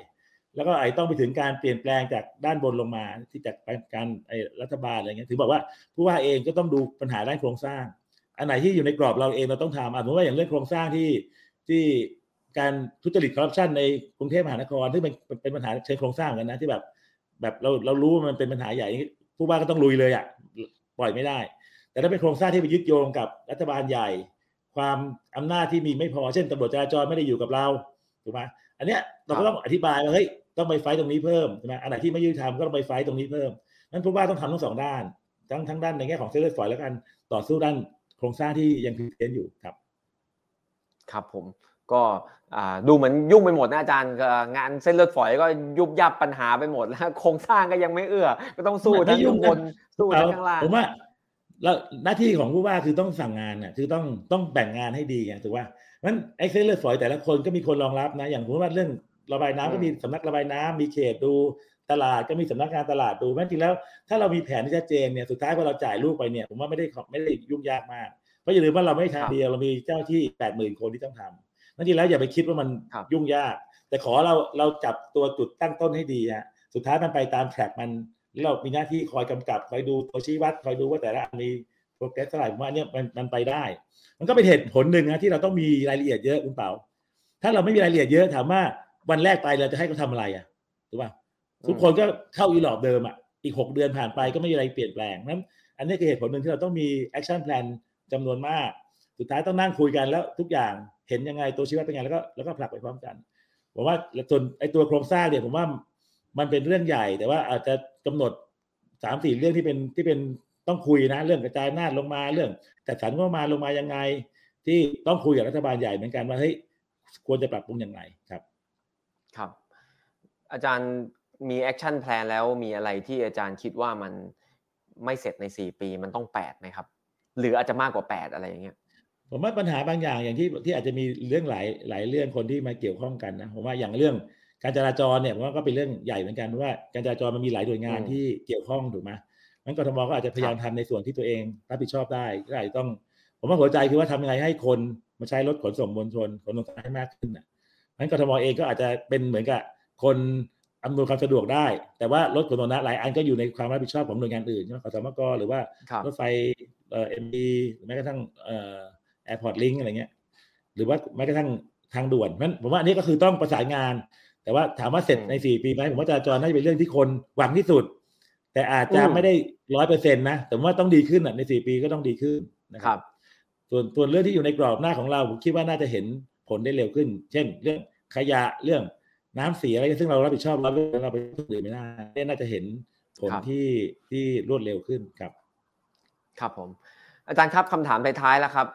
แล้วก็ไอ้ต้องไปถึงการเปลี่ยนแปลงจากด้านบนลงมาที่จากการไอ้รัฐบาลอะไรเงี้ยถือบอกว่าผู้ว่าเองก็ต้องดูปัญหาด้านโครงสร้าง อันไหนที่อยู่ในกรอบเราเองเราต้องทำอะผมว่าอย่างเรื่องโครงสร้างที่ที่การทุจริตคอร์รัปชันในกรุงเทพมหานครที่เป็นเป็นปัญหาเชิงโครงสร้างกันนะที่แบบ แบบเราเรารู้ว่ามันเป็นปัญหาใหญ่ผู้ว่าก็ต้องลุยเลยอะปล่อยไม่ได้ แต่ถ้าเป็นโครงสร้างที่ไปยึดโยงกับรัฐบาลใหญ่ ความอำนาจที่มีไม่พอเช่นตำรวจจราจรไม่ได้อยู่กับเราถูกไหมอันเนี้ยเราก็ต้องอธิบายว่าเฮ้ยต้องไปไฟตรงนี้เพิ่มใช่ไหมอันไหนที่ไม่ยุติธรรมก็ต้องไปไฟตรงนี้เพิ่มนั้นผู้ว่าต้องทำทั้งสองด้าน ทั้งทั้งด้านในแง่ของเซเลอร์ฝอยแล้วกันต่อสู้ด้านโครงสร้างที่ยังพิเศษอยู่ครับ ครับผม ก็ดูเหมือนยุ่งไปหมดนะอาจารย์งานเส้นเลือดฝอยก็ยุบยับปัญหาไปหมดแล้วโครงสร้างก็ยังไม่เอื้อ ก็ต้องสู้ทั้งยุบนสู้ทั้งข้างล่างผมว่าแล้วหน้าที่ของผู้ว่าคือต้องสั่งงานน่ะคือต้องต้องแบ่งงานให้ดีไงถูกว่ามันไอ้เส้นเลือดฝอยแต่ละคนก็มีคนรองรับนะ อย่างผมว่าเรื่องระบายน้ำก็มีสำนักระบายน้ำมีเขตดูตลาดก็มีสำนักงานตลาดดูแม้จริงแล้ว ถ้าเรามีแผนที่ชัดเจนเนี่ยสุดท้ายพอเราจ่ายลูกไปเนี่ยผมว่าไม่ได้ไม่ได้ยุ่งยากมากเพราะอย่าลืมว่าเราไม่ทำเดียวเรามีเจ้าที่แปดหมื่นคนที่ต้องทำ นั่นจริงแล้วอย่าไปคิดว่ามันยุ่งยาก แต่ขอเราเราจับตัวจุดตั้งต้นให้ดีฮะสุดท้ายมันไปตามแทร็กมันเรามีหน้าที่คอยกำกับคอยดูตัวชี้วัดคอยดูว่าแต่ละอันมีโปรเกรสเท่าไหร่ผมว่าเนี่ยมันมันไปได้ มันก็เป็นเหตุผลหนึ่งนะที่เราต้องมีรายละเอียดเยอะคุณเปาถ้าเราไม่มีรายละเอียดเยอะถามว่าวันแรกไปเราจะให้เขาทำอะไรอะถูกป่ะทุกคนก็เข้าอีหรอบเดิมอะอีกหกเดือนผ่านไปก็ไม่มีอะไรเปลี่ยนแปลงนั้น อันนี้คือเหตุผลหนึ่งที่เราต้องมี action plan จำนวนมาก สุดท้ายต้องนั่งคุยกันแล้วทุกอย่าง เห็นยังไงตัวชี้วัดเป็นไงแล้วก็แล้วก็ผลักไปพร้อมกันผมว่าส่วนไอ้ตัวโครงสร้างเนี่ยผมว่ามันเป็นเรื่องใหญ่ แต่ว่าอาจจะกำหนดสามสี่เรื่องที่เป็นที่เป็นต้องคุยนะ เรื่องกระจายอำนาจลงมาเรื่องจัดสรรงบมาลงมายังไง ที่ต้องคุยกับรัฐบาลใหญ่เหมือนกันว่าเฮ้ยควรจะปรับปรุงอย่างไรครับ ครับ อาจารย์มี action plan แล้วมีอะไรที่อาจารย์คิดว่ามันไม่เสร็จในสี่ปีมันต้องแปดไหมครับ หรืออาจจะมากกว่าแปดอะไรอย่างเงี้ย ผมว่าปัญหาบางอย่างอย่างที่ที่อาจจะมีเรื่องหลายหลายเรื่องคนที่มาเกี่ยวข้องกันนะผมว่าอย่างเรื่องการจราจรเนี่ยผมว่าก็เป็นเรื่องใหญ่เหมือนกันเพราะว่าการจราจรมันมีหลายหน่วยงานที่เกี่ยวข้องถูกไหมงั้นกทมก็อาจจะพยายามทำในส่วนที่ตัวเองรับผิดชอบได้ก็อาจจะต้อง ผมว่าหัวใจคือว่าทำยังไงให้คนมาใช้รถขนส่งมวลชนขนส่งสาธารณะให้มากขึ้นนะงั้นกทมเองก็อาจจะเป็นเหมือนกับคนอำนวยความสะดวกได้ แต่ว่ารถขนส่งนะหลายอันก็อยู่ในความรับผิดชอบของหน่วยงานอื่นใช่ไหมขสมกหรือว่ารถไฟเอ่อเอ็มบีแม้กระทั่งเอ่อ แอร์พอร์ตลิงก์อะไรเงี้ย หรือว่าแม้กระทั่งทางด่วนเพราะผมว่าอันนี้ก็คือต้องประสานงาน แต่ว่าถามว่าเสร็จในสี่ปีไหมผมว่าจราจรน่าจะเป็นเรื่องที่คนหวังที่สุด แต่อาจจะไม่ได้ร้อยเปอร์เซ็นต์นะแต่ว่าต้องดีขึ้นอะในสี่ปีก็ต้องดีขึ้นนะครับ ส่วนส่วนเรื่องที่อยู่ในกรอบหน้าของเราผมคิดว่าน่าจะเห็นผลได้เร็วขึ้น เช่น เรื่องขยะเรื่องน้ำเสียอะไรซึ่งเรารับผิดชอบเราเราไปทุกอื่นไม่ได้น่าจะเห็นผลที่ที่รวดเร็วขึ้นครับ ครับผม อาจารย์ครับคำถามท้ายๆแล้วครับ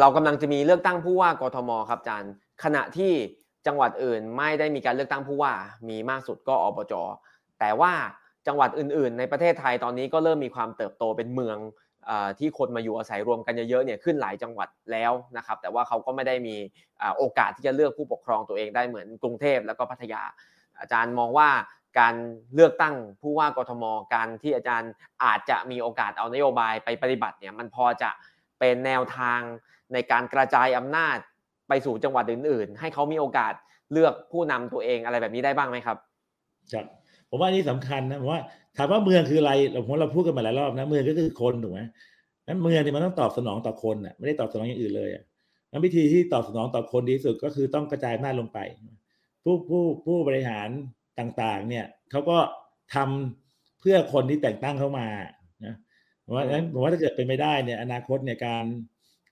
เรากำลังจะมีเลือกตั้งผู้ว่ากทมครับอาจารย์ ขณะที่จังหวัดอื่นไม่ได้มีการเลือกตั้งผู้ว่า มีมากสุดก็อบจแต่ว่าจังหวัดอื่น ๆ ในประเทศไทยตอนนี้ก็เริ่มมีความเติบโตเป็นเมืองที่คนมาอยู่อาศัยรวมกันเยอะๆเนี่ยขึ้นหลายจังหวัดแล้วนะครับ แต่ว่าเขาก็ไม่ได้มีโอกาสที่จะเลือกผู้ปกครองตัวเองได้เหมือนกรุงเทพแล้วก็พัทยา อาจารย์มองว่า การเลือกตั้งผู้ว่ากทม การที่อาจารย์อาจจะมีโอกาสเอานโยบายไปปฏิบัติเนี่ยมันพอจะเป็นแนวทางในการกระจายอำนาจไปสู่จังหวัดอื่น ๆ ให้เขามีโอกาสเลือกผู้นำตัวเองอะไรแบบนี้ได้บ้างไหมครับครับผมว่านี่สำคัญนะผมว่าถามว่าเมืองคืออะไรเราผมเราพูดกันมาหลายรอบนะเมืองก็คือคนถูกไหมนั้นเมืองเนี่ยมันต้องตอบสนองต่อคนอะไม่ได้ตอบสนองอย่างอื่นเลยอะนั้นวิธีที่ตอบสนองต่อคนดีสุดก็คือต้องกระจายอำนาจลงไป ผู้ผู้ผู้บริหาร ต่างๆ เนี่ยเขาก็ทำเพื่อคนที่แต่งตั้งเข้ามานะผมว่านั้นผมว่าถ้าเกิดเป็นไม่ได้เนี่ยอนาคตเนี่ยการ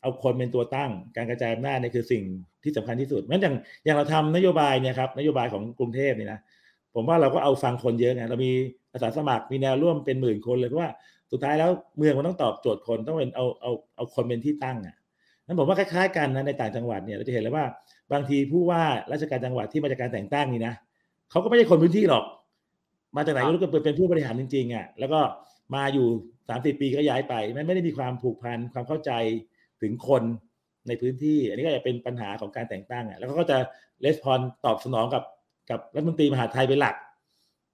เอาคนเป็นตัวตั้ง การกระจายอำนาจเนี่ยคือสิ่งที่สำคัญที่สุดงั้อย่างอย่างเราทำนโยบายเนี่ยครับนโยบายของกรุงเทพเนี่ยนะผมว่าเราก็เอาฟังคนเยอะไงเรามีอาสาสมัครมีแนวร่วมเป็นหมื่นคนเลยเพราะว่าสุดท้ายแล้วเมืองมันต้องตอบโจทย์คนต้องเป็นเอาเอาเอาคนเป็นที่ตั้งอะนั้นผมว่าคล้ายๆกันนะในต่างจังหวัดเนี่ยเราจะเห็นเลยว่าบางทีผู้ว่าราชการจังหวัดที่มาจากการแต่งตั้งนี่นะ เขาก็ไม่ใช่คนพื้นที่หรอก มาจากไหนก็รู้ก็เป็นผู้บริหารจริงๆอะแล้วก็มาอยู่สามสิบปีก็ย้ายไปไม่ไม่ได้มีความผูกพันความเข้าใจถึงคนในพื้นที่ อันนี้ก็จะเป็นปัญหาของการแต่งตั้งอะแล้วก็จะレスปอนตอบสนองกับกับรัฐมนตรีมหาไทยเป็นหลัก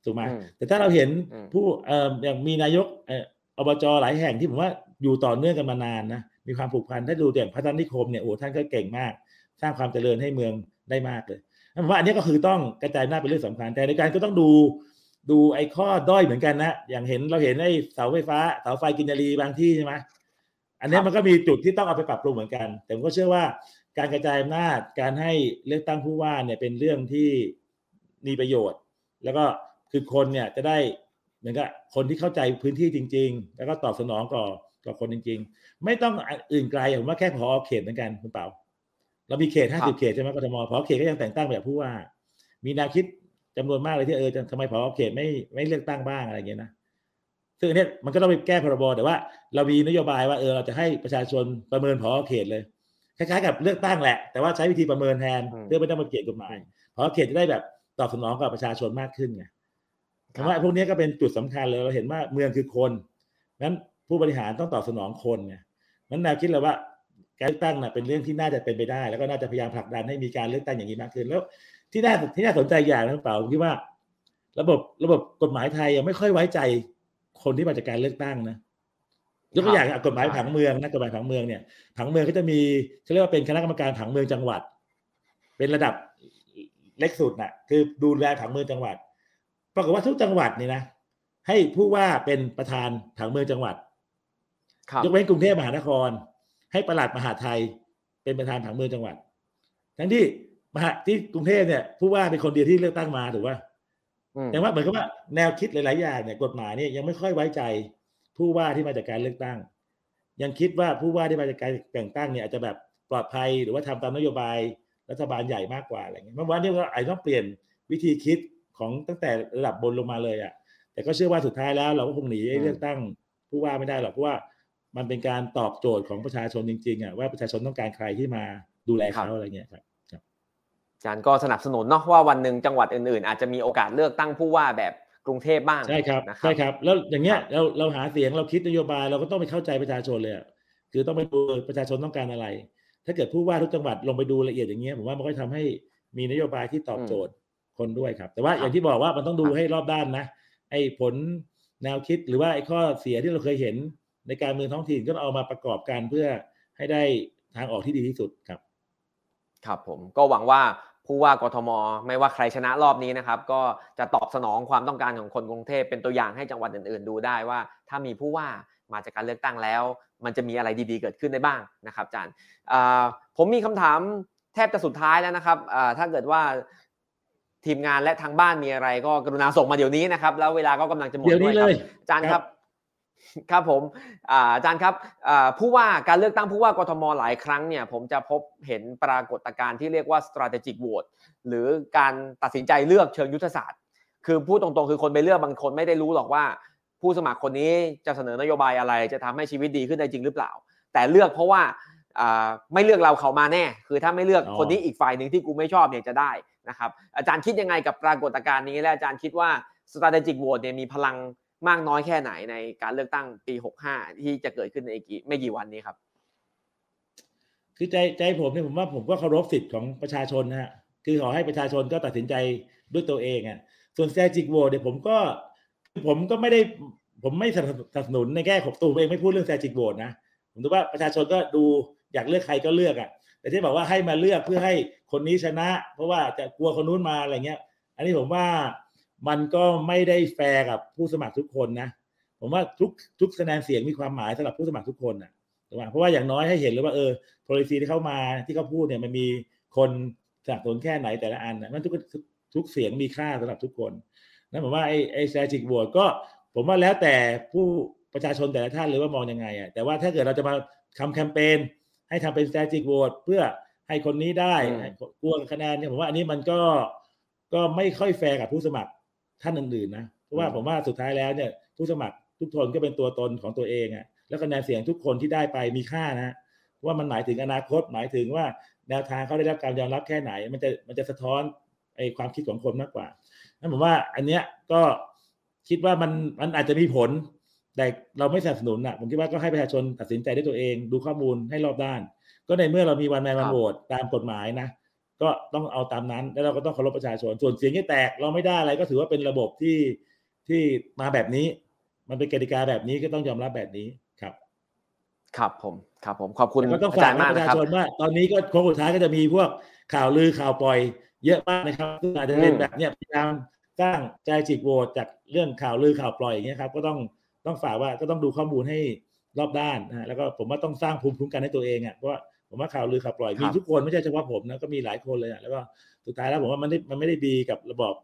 ถูกไหมแต่ถ้าเราเห็นผู้เอ่ออย่างมีนายกเอ่ออบจหลายแห่งที่ผมว่าอยู่ต่อเนื่องกันมานานนะมีความผูกพันถ้าดูอย่างพัฒนิคมเนี่ยโอ้ท่านก็เก่งมาก สร้างความเจริญให้เมืองได้มากเลย ผมว่าอันนี้ก็คือต้องกระจายหน้าเป็นเรื่องสำคัญ แต่ในการก็ต้องดูดูไอ้ข้อด้อยเหมือนกันนะ อย่างเห็นเราเห็นไอ้เสาไฟฟ้าเสาไฟกินนารีบางที่ใช่ไหมอันนี้มันก็มีจุดที่ต้องเอาไปปรับปรุงเหมือนกัน แต่ผมก็เชื่อว่าการกระจายอำนาจการให้เลือกตั้งผู้ว่าเนี่ยเป็นเรื่องที่มีประโยชน์ แล้วก็คือคนเนี่ยจะได้เหมือนกับคนที่เข้าใจพื้นที่จริง ๆ แล้วก็ตอบสนองต่อต่อคนจริง ๆ ไม่ต้องอื่นไกลผมว่าแค่พอเขตเหมือนกันคุณเปา เรามีเขตห้าสิบเขตใช่ไหมกทมพอเขตก็ยังแต่งตั้งแบบผู้ว่า มีแนวคิดจำนวนมากเลยที่เออทำไมพอเขตไม่ไม่เลือกตั้งบ้างอะไรเงี้ยนะซึ่งอันนี้มันก็ต้องไปแก้พรบแต่ว่า เรามีนโยบายว่าเออเราจะให้ประชาชนประเมินพอเขตเลยคล้ายๆกับเลือกตั้งแหละ แต่ว่าใช้วิธีประเมินแทนเพื่อไม่ต้องมาเกี่ยกฎหมายพอเขตจะได้แบบตอบสนองกับประชาชนมากขึ้นไงคำว่าพวกนี้ก็เป็นจุดสำคัญเลยเราเห็นว่าเมืองคือคนนั้นผู้บริหารต้องตอบสนองคนไงนั้นแนวคิดเลยว่า การเลือกตั้งนะเป็นเรื่องที่น่าจะเป็นไปได้ แล้วก็น่าจะพยายามผลักดันให้มีการเลือกตั้งอย่างนี้มากขึ้น แล้วที่น่าที่น่าสนใจอย่างนึงเปล่าที่ว่า ระบบระบบกฎหมายไทยยังไม่ค่อยไว้ใจคนที่มาจากการเลือกตั้งนะยกตัวอย่างกฎหมายผังเมืองนะกฎหมายผังเมืองเนี่ยผังเมืองก็จะมีเขาเรียกว่าเป็นคณะกรรมการผังเมืองจังหวัด เป็นระดับเล็กสุดน่ะ คือดูแลผังเมืองจังหวัด ปรากฏว่าทุกจังหวัดนี่นะให้ผู้ว่าเป็นประธานผังเมืองจังหวัดยกเว้นกรุงเทพมหานคร ให้ประหลัดมหาไทยเป็นประธานผังเมืองจังหวัด ทั้งที่มหาที่กรุงเทพเนี่ยผู้ว่าเป็นคนเดียวที่เลือกตั้งมาถูกป่ะแต่ว่าเหมือนกับว่าแนวคิดหลาย ๆ อย่างเนี่ยกฎหมายเนี่ยยังไม่ค่อยไว้ใจ ผู้ว่าที่มาจากการเลือกตั้ง ยังคิดว่าผู้ว่าที่มาจากการแต่งตั้งเนี่ยอาจจะแบบปลอดภัยหรือว่าทำตามนโยบายรัฐบาลใหญ่มากกว่าอะไรเงี้ยเมื่อวานนี้ก็อาจต้องเปลี่ยนวิธีคิดของตั้งแต่ระดับบนลงมาเลยอะแต่ก็เชื่อว่าสุดท้ายแล้วเราก็คงหนีเลือกตั้งผู้ว่าไม่ได้หรอกเพราะว่า มันเป็นการตอบโจทย์ของประชาชนจริงๆอะว่าประชาชนต้องการใครที่มาดูแลเขาอะไรเงี้ยครับอาจารย์ก็สนับสนุนเนาะว่าวันหนึ่งจังหวัดอื่นๆ อาจจะมีโอกาสเลือกตั้งผู้ว่าแบบกรุงเทพบ้างใช่ครับนะครัใช่บครับแล้วอย่างเงี้ยครับเราเราหาเสียงเราคิดนโยบายเราก็ต้องไปเข้าใจประชาชนเลยอะคือต้องไปดูประชาชนต้องการอะไร ถ้าเกิดผู้ว่าทุกจังหวัดลงไปดูละเอียดอย่างเงี้ยผมว่ามันก็ทำให้มีนโยบายที่ตอบโจทย์คนด้วยครับ แต่ว่าครับอย่างที่บอกว่ามันต้องดูครับให้รอบด้านนะไอ้ผลแนวคิดหรือว่าไอ้ข้อเสียที่เราเคยเห็น ในการเมืองท้องถิ่นก็เอามาประกอบกันเพื่อให้ได้ทางออกที่ดีที่สุดครับ ครับผมก็หวังว่าผู้ว่ากทม ไม่ว่าใครชนะรอบนี้นะครับ ก็จะตอบสนองความต้องการของคนกรุงเทพเป็นตัวอย่างให้จังหวัดอื่น ๆ ดูได้ว่า ถ้ามีผู้ว่ามาจากการเลือกตั้งแล้ว มันจะมีอะไรดี ๆ เกิดขึ้นได้บ้างนะครับอาจารย์อ่าผมมีคำถามแทบจะสุดท้ายแล้วนะครับอ่าถ้าเกิดว่าทีมงานและทางบ้านมีอะไร ก็กรุณาส่งมาเดี๋ยวนี้นะครับ แล้วเวลาก็กำลังจะหมดเดี๋ยวนี้ด้วยครับเลยอาจารย์คครัรับบ ครับผมอ่าอาจารย์ครับอ่าผู้ว่าการเลือกตั้งผู้ว่ากทมหลายครั้งเนี่ยผมจะพบเห็นปรากฏการณ์ที่เรียกว่า strategic vote หรือการตัดสินใจเลือกเชิงยุทธศาสตร์ คือพูดตรงๆ คือคนไปเลือกบางคนไม่ได้รู้หรอกว่า ผู้สมัครคนนี้จะเสนอนโยบายอะไรจะทำให้ชีวิตดีขึ้นได้จริงหรือเปล่า แต่เลือกเพราะว่าอ่าไม่เลือกเราเขามาแน่ คือถ้าไม่เลือกอ๋อคนนี้อีกฝ่ายหนึ่งที่กูไม่ชอบเนี่ยจะได้นะครับอาจารย์คิดยังไงกับปรากฏการณ์นี้และอาจารย์คิดว่า strategic vote เนี่ยมีพลัง มากน้อยแค่ไหนในการเลือกตั้งปี 65 ที่จะเกิดขึ้นในกี่ไม่กี่วันนี้ครับ คือใจใจผมเนี่ยผมว่าผมก็เคารพสิทธิ์ของประชาชนนะฮะคือขอให้ประชาชนก็ตัดสินใจด้วยตัวเองอะส่วน strategic vote เนี่ยผมก็ผมก็ไม่ได้ผมไม่สนับสนุนในแง่ของตัวเองไม่พูดเรื่อง strategic vote นะผมคิดว่าประชาชนก็ดูอยากเลือกใครก็เลือกอะแต่ที่บอกว่าให้มาเลือกเพื่อให้คนนี้ชนะ เพราะว่าจะกลัวคนนู้นมาอะไรเงี้ย อันนี้ผมว่า มันก็ไม่ได้แฟร์กับผู้สมัครทุกคนนะ ผมว่าทุกทุกคะแนนเสียงมีความหมายสำหรับผู้สมัครทุกคนนะถูกไหมเพราะว่าอย่างน้อยให้เห็นเลยว่าเออ policy ที่เข้ามาที่เขาพูดเนี่ยมันมีคนสนับสนุนแค่ไหนแต่ละอันนะมันทุกทุกทุกเสียงมีค่าสำหรับทุกคนนั่นผมว่าไอ้ไอ้ strategic vote ก็ผมว่าแล้วแต่ผู้ประชาชนแต่ละท่านเลยว่ามองยังไงอะแต่ว่าถ้าเกิดเราจะมาทำแคมเปญให้ทำเป็น strategic vote เพื่อให้คนนี้ได้อืมให้กลัวคะแนนเนี่ยผมว่าอันนี้มันก็ก็ไม่ค่อยแฟร์กับผู้สมัคร ท่านอื่นๆนะเพราะว่าผมว่าสุดท้ายแล้วเนี่ยผู้สมัครทุกคนก็เป็นตัวตนของตัวเองอะแล้วคะแนนเสียงทุกคนที่ได้ไปมีค่านะว่ามันหมายถึงอนาคตหมายถึงว่าแนวทางเขาได้รับการยอมรับแค่ไหน มันจะมันจะสะท้อนไอ้ความคิดของคนมากกว่านั่นผมว่าอันเนี้ยก็คิดว่ามันมันอาจจะมีผล แต่เราไม่สนับสนุนอะผมคิดว่าก็ให้ประชาชนตัดสินใจด้วยตัวเอง ดูข้อมูลให้รอบด้าน ก็ในเมื่อเรามีวันแมนวันโหวตตามกฎหมายนะ ก็ต้องเอาตามนั้น แล้วเราก็ต้องเคารพประชาชน ส่วนเสียงที่แตกเราไม่ได้อะไรก็ถือว่าเป็นระบบที่ที่มาแบบนี้ มันเป็นกติกาแบบนี้ก็ต้องยอมรับแบบนี้ครับ ครับผมครับผมขอบคุณแต่ก็ต้องอาฝาจากรย์ให้มากประนะชาครับชนว่าตอนนี้ก็โค้งสุดท้ายก็จะมีพวกข่าวลือข่าวปล่อย เยอะมากนะครับซึ่งอาจจะเป็นอืมแบบเนี้ยพยายามสร้างใจจิกโหวตจากเรื่องข่าวลือข่าวปล่อยอย่างเงี้ยครับก็ต้องต้องฝากว่าก็ต้องดูข้อมูลให้รอบด้านนะฮะแล้วก็ผมว่าต้องสร้างภูมิคุ้มกันให้ตัวเองอะเพราะว่า ผมว่าข่าวลือข่าวปล่อยมีทุกคนไม่ใช่เฉพาะผมนะก็มีหลายคนเลยอะแล้วก็สุดท้ายแล้วผมว่ามันไม่มันไม่ได้ดีกับระบอบ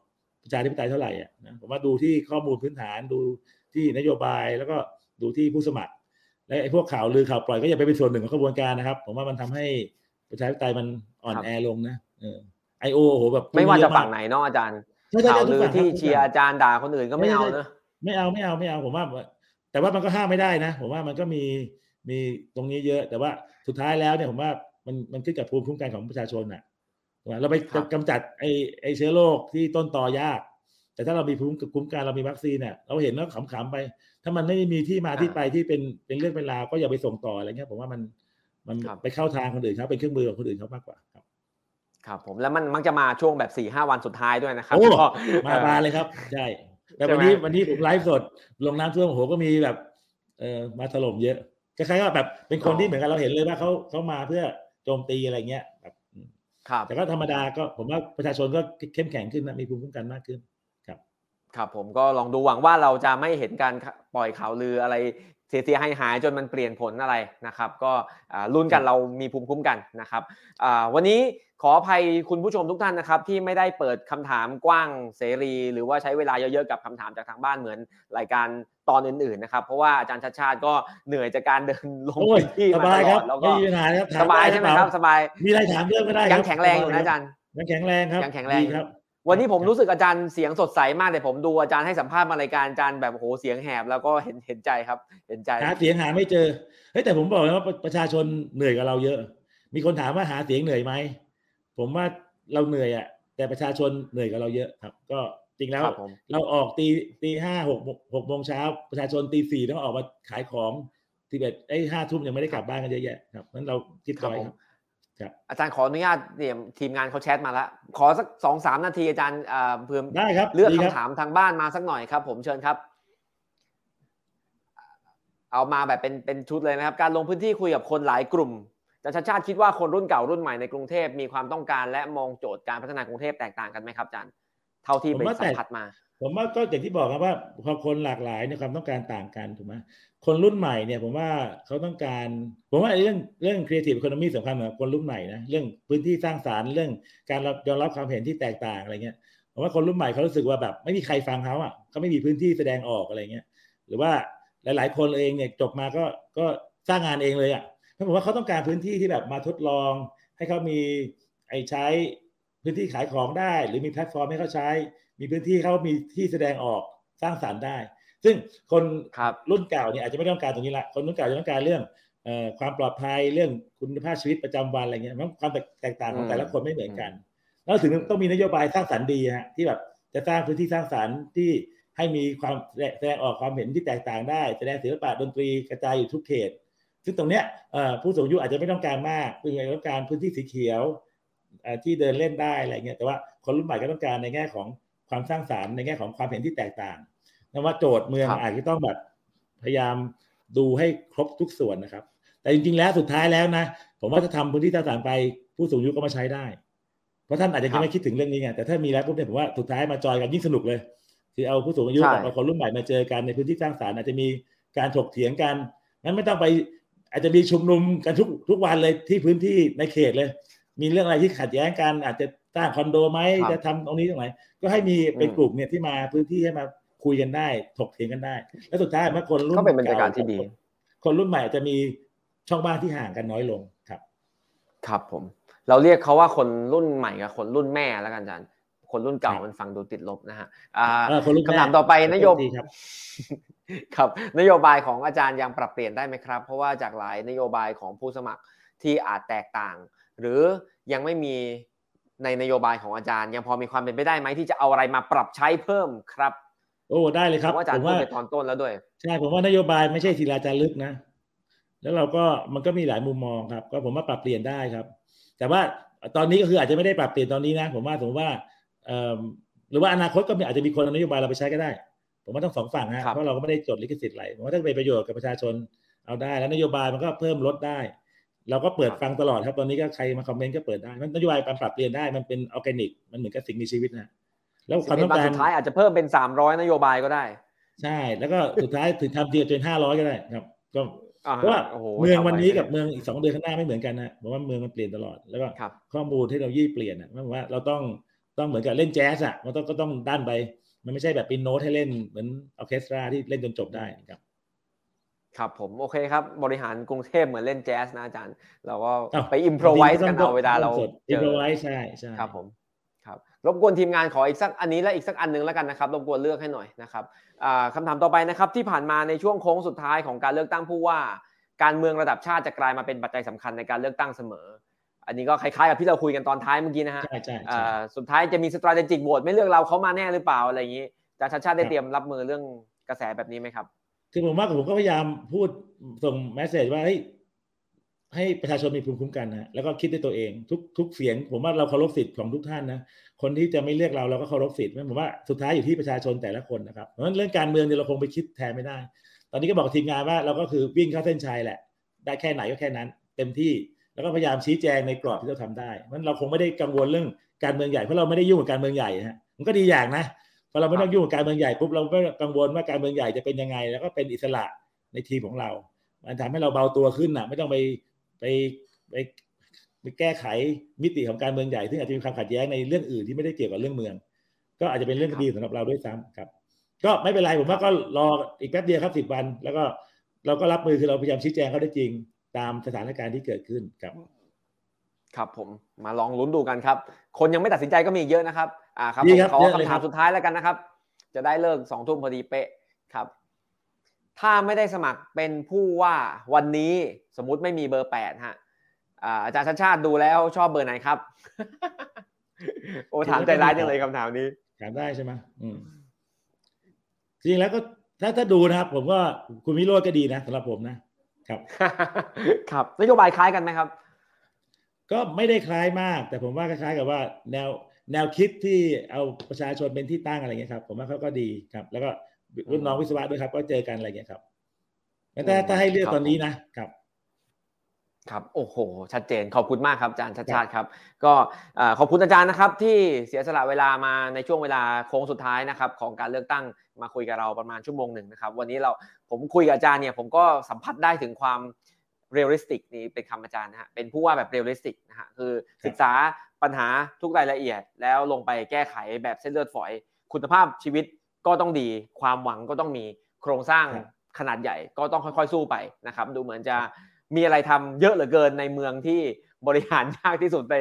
ประชาธิปไตยเท่าไหร่อะนะผมว่าดูที่ข้อมูลพื้นฐานดูที่นโยบายแล้วก็ดูที่ผู้สมัคร และไอ้พวกข่าวลือข่าวปล่อยก็อย่าไปเป็นส่วนหนึ่งของกระบวนการนะครับ ผมว่ามันทำให้ประชาธิปไตยมันอ่อนครับแอลงนะเออไอโอโหแบบไม่ว่าจะเยอฝั่งไหนเนาะอาจารย์ใช่ใช่ข่าวใช่ทุลืกอฝั่งที่ครับทุกเชียร์ฝั่งอาจารย์ด่าคนอื่นก็ไม่เอาเนอะไม่เอาไม่เอาไม่เอาผมว่า แต่ว่ามันก็ห้ามไม่ได้นะ ผมว่ามันก็มี มีตรงนี้เยอะ แต่ว่าสุดท้ายแล้วเนี่ยผมว่ามันมันขึ้นกับภูมิคุ้มกันของประชาชนน่ะถูกไหมเราไปครับกำจัดไอไอเชื้อโรคที่ต้นตอยาก แต่ถ้าเรามีภูมิคุ้มกันเรามีวัคซีนเนี่ยเราเห็นแล้วขำๆไป ถ้ามันไม่มีที่มาที่ไปที่เป็นเป็นเรื่องเป็นราวก็อย่าไปส่งต่ออะไรเงี้ยผมว่ามันมันครับไปเข้าทางคนอื่นเขาเป็นเครื่องมือของคนอื่นเขามากกว่าครับครับผมแล้วมันมักจะมาช่วงแบบ4ี่ห้าวันสุดท้ายด้วยนะครับโอ้ก็มาบานเลยครับใช่แต่ใช่วันไหมนี้วันนี้ผมไลฟ์สดลงน้ำท่วมโอ้โหก็มีแบบเออมาถล่มเยอะ คล้ายๆว่าแบบเป็นคนที่เหมือนกันเราเห็นเลยว่าเขาเขามาเพื่อโจมตีอะไรเงี้ยแบบอืมครับแต่ก็ธรรมดาก็ผมว่าประชาชนก็เข้มแข็งขึ้นนะมีภูมิคุ้มกันมากขึ้นครับผมก็ลองดูหวังว่าเราจะไม่เห็นการปล่อยข่าวลืออะไร เสียหายหายๆจนมันเปลี่ยนผลอะไรนะครับ ก็อ่าลุ้นกันเรามีภูมิคุ้มกันนะครับอ่าวันนี้ขออภัยคุณผู้ชมทุกท่านนะครับ ที่ไม่ได้เปิดคำถามกว้างเสรี หรือว่าใช้เวลาเยอะๆกับคำถามจากทางบ้านเหมือนรายการตอนอื่นๆนะครับ เพราะว่าอาจารย์ชาติชาติก็เหนื่อยจากการเดินลงโอ้ยพื้นที่สมาบายตคลรัอบดแล้วก็ไม่มีปัญหาครับถสบายใช่ไหมครับสบายมีอะไรถามเรื่องก็ได้ยังแข็งแรงอยู่นะอาจารย์ยังแข็งแรงครับยังแข็งแรงดีครับ วันนี้ผมครับรู้สึกอาจารย์เสียงสดใสมากแต่ผมดูอาจารย์ให้สัมภาษณ์มารายการอาจารย์แบบโอ้โหเสียงแหบแล้วก็เห็นเห็นใจครับเห็นใจหาเสียงหาไม่เจอเฮ้ยแต่ผมบอกเลยว่าประประชาชนเหนื่อยกับเราเยอะ มีคนถามว่าหาเสียงเหนื่อยไหมผมว่าเราเหนื่อยอะ แต่ประชาชนเหนื่อยกับเราเยอะครับ ก็จริงแล้วเราออกตีตีห้าหกหกโมงเช้าประชาชนตีสี่ต้องออกมาขายของทีเบ็ดไอ้ห้าทุ่มยังไม่ได้กลับบ้านกันเยอะแยะครับนั้นเราคิดไว้ครับครับ อาจารย์ขออนุญาตเนี่ยทีมงานเขาแชทมาแล้ว ขอสักสองสามนาทีอาจารย์เพิ่มได้ครับเลือกคำถามทางบ้านมาสักหน่อยครับ ผมเชิญครับ เอามาแบบเป็นเป็นชุดเลยนะครับ การลงพื้นที่คุยกับคนหลายกลุ่มอาจารย์ชาติคิดว่าคนรุ่นเก่ารุ่นใหม่ในกรุงเทพมีความต้องการและมองโจทย์การพัฒนากรุงเทพแตกต่างกันไหมครับอาจารย์เท่าที่ไปสัมผัสมา ผมว่าก็อย่างที่บอกครับว่าพอคนหลากหลายในความต้องการต่างกันถูกไหม คนรุ่นใหม่เนี่ยผมว่าเขาต้องการ ผมว่าเรื่องเรื่อง creative economy สำคัญเหมือนคนรุ่นใหม่นะเรื่องพื้นที่สร้างสารรค์เรื่องการยอมรับความเห็นที่แตกต่างอะไรเงี้ยผมว่าคนรุ่นใหม่เขารู้สึกว่าแบบไม่มีใครฟังเขาอะเขาไม่มีพื้นที่แสดงออกอะไรเงี้ยหรือว่าหลาย ๆ คนเองเนี่ยจบมาก็ก็สร้างงานเองเลยอะผมว่าเขาต้องการพื้นที่ที่แบบมาทดลอง ให้เขามีไอ้ใช้พื้นที่ขายของได้ หรือมีแพลตฟอร์มให้เขาใช้ มีพื้นที่เขามีที่แสดงออกสร้างสารรค์ได้ ซึ่งคนรุ่นเก่าเนี่ยอาจจะไม่ต้องการตรงนี้ละคนรุ่นเก่าจะต้องการเรื่องความปลอดภัยเรื่องคุณภาพชีวิตประจำวันอะไรเงี้ยมันความแตกต่างของแต่ละคนไม่เหมือนกัน แล้วถึงต้องมีนโยบายสร้างสรรค์ดีฮะที่แบบจะสร้างพื้นที่สร้างสรรค์ที่ให้มีความแสดงออกความเห็นที่แตกต่างได้แสดงศิลปะดนตรีกระจายอยู่ทุกเขต ซึ่งตรงเนี้ยผู้สูงอายุอาจจะไม่ต้องการมากเพื่อต้องการพื้นที่สีเขียวที่เดินเล่นได้อะไรเงี้ยแต่ว่าคนรุ่นใหม่ก็ต้องการในแง่ของความสร้างสารรค์ในแง่ของความเห็นที่แตกต่าง นะว่าโจทย์เมืองอาจจะต้องแบบพยายามดูให้ครบทุกส่วนนะครับ แต่จริงๆแล้วสุดท้ายแล้วนะ ผมว่าจะทำพื้นที่สร้างสารรค์ไปผู้สูงอายุก็มาใช้ได้ เพราะท่านอาจจะยังไม่คิดถึงเรื่องนี้ไงแต่ถ้ามีแล้วปุ๊บเนี่ยผมว่าสุดท้ายมาจอยกันยิ่งสนุกเลย คือเอาผู้สูงอายุกับคนรุ่นใหม่มาเจอกันในพื้นที่สร้างสารรค์อาจจะมีการถกเถียงกันงั้นไม่ต้องไป อาจจะมีชุมนุมกันทุกทุกวันเลยที่พื้นที่ในเขตเลย มีเรื่องอะไรที่ขัดแย้งกัน อาจจะสร้างคอนโดไหมจะทำตรงนี้ตรงไหนก็ให้มีเป็นกลุ่มเนี่ยที่มาพื้นที่ให้มา คุยกันได้ ถกเถียงกันได้ แล้วสุดท้ายเมื่อคนรุ่นก็เป็นบรรยากาศที่ดี คนรุ่นใหม่จะมีช่องบ้านที่ห่างกันน้อยลงครับ ครับผม เราเรียกเขาว่าคนรุ่นใหม่กับคนรุ่นแม่แล้วกันอาจารย์คนรุ่นเก่ามันฟังดูติดลบนะฮะคำถามต่อไปนโยบายครับ นโยบายของอาจารย์ยังปรับเปลี่ยนได้ไหมครับ เพราะว่าจากหลายนโยบายของผู้สมัครที่อาจแตกต่าง หรือยังไม่มีในนโยบายของอาจารย์ ยังพอมีความเป็นไปได้ไหมที่จะเอาอะไรมาปรับใช้เพิ่มครับ โอ้ได้เลยครับผมว่าอาจารย์พูดไปตอนต้นแล้วด้วยใช่ผมว่านโยบายไม่ใช่ศิลาจารึกนะ แล้วเราก็มันก็มีหลายมุมมองครับ ก็ผมว่าปรับเปลี่ยนได้ครับ แต่ว่าตอนนี้ก็คืออาจจะไม่ได้ปรับเปลี่ยนตอนนี้นะ ผมว่าผมว่าเอ่อหรือว่าอนาคตก็อาจจะมีคนนโยบายเราไปใช้ก็ได้ ผมว่าต้องสองฝั่งนะเพราะเราก็ไม่ได้จดลิขสิทธิ์อะไรผมว่าถ้าเป็นประโยชน์กับประชาชนเอาได้ แล้วนโยบายมันก็เพิ่มลดได้ เราก็เปิดฟังตลอดครับตอนนี้ก็ใครมาคอมเมนต์ก็เปิดได้มันนโยบายการปรับเปลี่ยนได้มันเป็นออร์แกนิก มันเหมือนกับสิ่งมีชีวิตนะ แล้วความต้องการสุดท้ายอาจจะเพิ่มเป็นสามร้อยนโยบายก็ได้ ใช่ แล้วก็สุดท้ายถึงทำเดียวจนห้าร้อยก็ได้ครับ ก็เพราะว่าเมืองวันนี้กับเมืองอีกสองเดือนข้างหน้าไม่เหมือนกันนะเพราะว่าเมืองมันเปลี่ยนตลอดแล้วก็ข้อมูลเทคโนโลยีเปลี่ยนนะว่าเราต้องต้องเหมือนกับเล่นแจ๊สอะมันต้องก็ต้องด้านไป มันไม่ใช่แบบเป็นโน้ตให้เล่นเหมือนออเคสตราที่เล่นจนจบได้ครับครับผมโอเคครับ บริหารกรุงเทพเหมือนเล่นแจ๊สนะอาจารย์ เราก็ไปอิมพรไวส์กันเอาเวลาเราอิมพรไวส์ใช่ใช่ครับผม ครับรบกวนทีมงานขออีกสักอันนี้และอีกสักอันนึงแล้วกันนะครับรบกวนเลือกให้หน่อยนะครับคำถามต่อไปนะครับที่ผ่านมาในช่วงโค้งสุดท้ายของการเลือกตั้งผู้ว่า การเมืองระดับชาติจะกลายมาเป็นปัจจัยสำคัญในการเลือกตั้งเสมอ อันนี้ก็คล้ายๆกับที่เราคุยกันตอนท้ายเมื่อกี้นะฮะใช่ใช่สุดท้ายจะมีสตราเทจิกโหวตไม่เลือกเราเขามาแน่หรือเปล่าอะไรอย่างนี้จะชาติชาติได้เตรียมรับมือเรื่องกระแสแบบนี้ไหมครับ คือผมว่าผมก็พยายามพูดส่งแมสเซจว่าให้ ให้ประชาชนมีภูมิคุ้มกันนะแล้วก็คิดด้วยตัวเอง ทุกทุกเสียง ผมว่าเราเคารพสิทธิ์ของทุกท่านนะคนที่จะไม่เลือกเราเราก็เคารพสิทธิ์ผมว่าสุดท้ายอยู่ที่ประชาชนแต่ละคนนะครับเพราะฉะนั้นเรื่องการเมืองเนี่ยเราคงไปคิดแทนไม่ได้ ตอนนี้ก็บอกทีมงานว่าเราก็คือวิ่งเข้าเส้นชัยแหละ ได้แค่ไหนก็แค่นั้น เต็มที่แล้วก็พยายามชี้แจงในกรอบที่เราทำได้เพราะเราคงไม่ได้กังวลเรื่องการเมืองใหญ่เพราะเราไม่ได้ยุ่งกับการเมืองใหญ่ฮะมันก็ดีอย่างนะพอเราไม่ต้องยุ่งกับการเมืองใหญ่ปุ๊บเราไม่กังวลว่าการเมืองใหญ่จะเป็นยังไง แล้วก็เป็นอิสระในทีมของเรา มันทำให้เราเบาตัวขึ้นนะไม่ต้องไป ไปไปไปแก้ไขมิติของการเมืองใหญ่ซึ่งอาจจะมีความขัดแย้งในเรื่องอื่นที่ไม่ได้เกี่ยวกับเรื่องเมือง ก็อาจจะเป็นเรื่องดีสำหรับเราด้วยซ้ำครับ ก็ไม่เป็นไรผมว่าก็รออีกแป๊บเดียวครับสิบวัน แล้วก็เราก็รับมือคือเราพยายามชี้แจงเขาได้จริง ตามสถานการณ์ที่เกิดขึ้นครับ ครับผมมาลองลุ้นดูกันครับ คนยังไม่ตัดสินใจก็มีเยอะนะครับ อ่าครับผมขอคำถามสุดท้ายแล้วกันนะครับ จะได้เลิกสองทุ่มพอดีเป๊ะครับ ถ้าไม่ได้สมัครเป็นผู้ว่าวันนี้สมมุติไม่มีเบอร์แปดฮะอาจารย์ชาติชาติดูแล้วชอบเบอร์ไหนครับ โอ้ถามใจร้ายจังเลยคำถามนี้ถามได้ใช่ไหมอืมจริงแล้วก็ถ้าถ้าดูนะครับ ผมว่าคุณวิโรจน์ก็ดีนะสำหรับผมนะครับ ครับนโยบายคล้ายกันไหมครับ ก็ไม่ได้คล้ายมาก แต่ผมว่าคล้ายๆกับว่า แนวแนวคิดที่เอาประชาชนเป็นที่ตั้งอะไรเงี้ยครับ ผมว่าเขาก็ดีครับ แล้วก็ รุ่นน้องวิศวะด้วยครับ ก็เจอกันอะไรเงี้ยครับแต่ถ้าให้เลือกตอนนี้นะครับ ครับโอ้โห ชัดเจนขอบคุณมากครับอาจารย์ชัชชาติครับ ก็ขอบคุณอาจารย์นะครับ ที่เสียสละเวลามาในช่วงเวลาโค้งสุดท้ายนะครับ ของการเลือกตั้งมาคุยกับเราประมาณชั่วโมงหนึ่งนะครับ วันนี้เราผมคุยกับอาจารย์เนี่ยผมก็สัมผัสได้ถึงความ realistic นี่เป็นคำอาจารย์นะฮะเป็นผู้ว่าแบบ realistic นะฮะคือศึกษาปัญหาทุกรายละเอียด แล้วลงไปแก้ไขแบบเส้นเลือดฝอย คุณภาพชีวิต ก็ต้องดี ความหวังก็ต้องมีโครงสร้างขนาดใหญ่ก็ต้องค่อยๆสู้ไปนะครับ ดูเหมือนจะมีอะไรทำเยอะเหลือเกินในเมืองที่บริหารยากที่สุดใน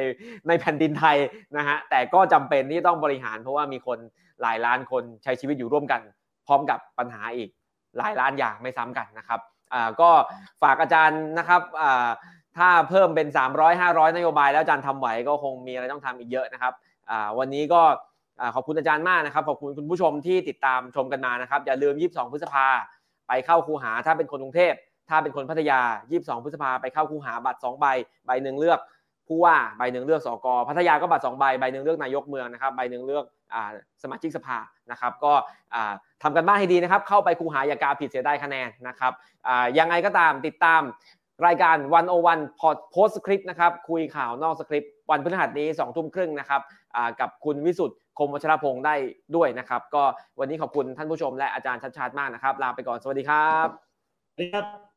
ในแผ่นดินไทยนะฮะแต่ก็จำเป็นที่ต้องบริหาร เพราะว่ามีคนหลายล้านคนใช้ชีวิตอยู่ร่วมกัน พร้อมกับปัญหาอีกหลายล้านอย่างไม่ซ้ำกันนะครับอ่าก็ฝากอาจารย์นะครับอ่าถ้าเพิ่มเป็น 300 500 นโยบายแล้วอาจารย์ทำไหวก็คงมีอะไรต้องทำอีกเยอะนะครับอ่าวันนี้ก็ ขอบคุณอาจารย์มากนะครับ ขอบคุณคุณผู้ชมที่ติดตามชมกันมานะครับ อย่าลืม 22 พฤษภาไปเข้าคูหาถ้าเป็นคนกรุงเทพ ถ้าเป็นคนพัทยา 22 พฤษภาไปเข้าคูหาบัตร 2 ใบ ใบหนึ่งเลือกผู้ว่า ใบหนึ่งเลือกสกพัทยาก็บัตร 2 ใบ ใบหนึ่งเลือกนายกเมืองนะครับ ใบหนึ่งเลือกสมาชิกสภา นะครับ ก็ทำกันบ้านให้ดีนะครับ เข้าไปคูหาอย่ากาผิดเสียได้คะแนนนะครับยังไงก็ตามติดตามรายการวันโอวันพอดโพสสคริปต์นะครับ คุยข่าวนอกสคริปต์วันพฤหัสนี้2ทุ่มครึ่งนะครับกับคุณวิสุทธ์ คมวัชรพงศ์ได้ด้วยนะครับ ก็วันนี้ขอบคุณท่านผู้ชมและอาจารย์ชัดชาติมากนะครับ ลาไปก่อนสวัสดีครับสวัสดีครับ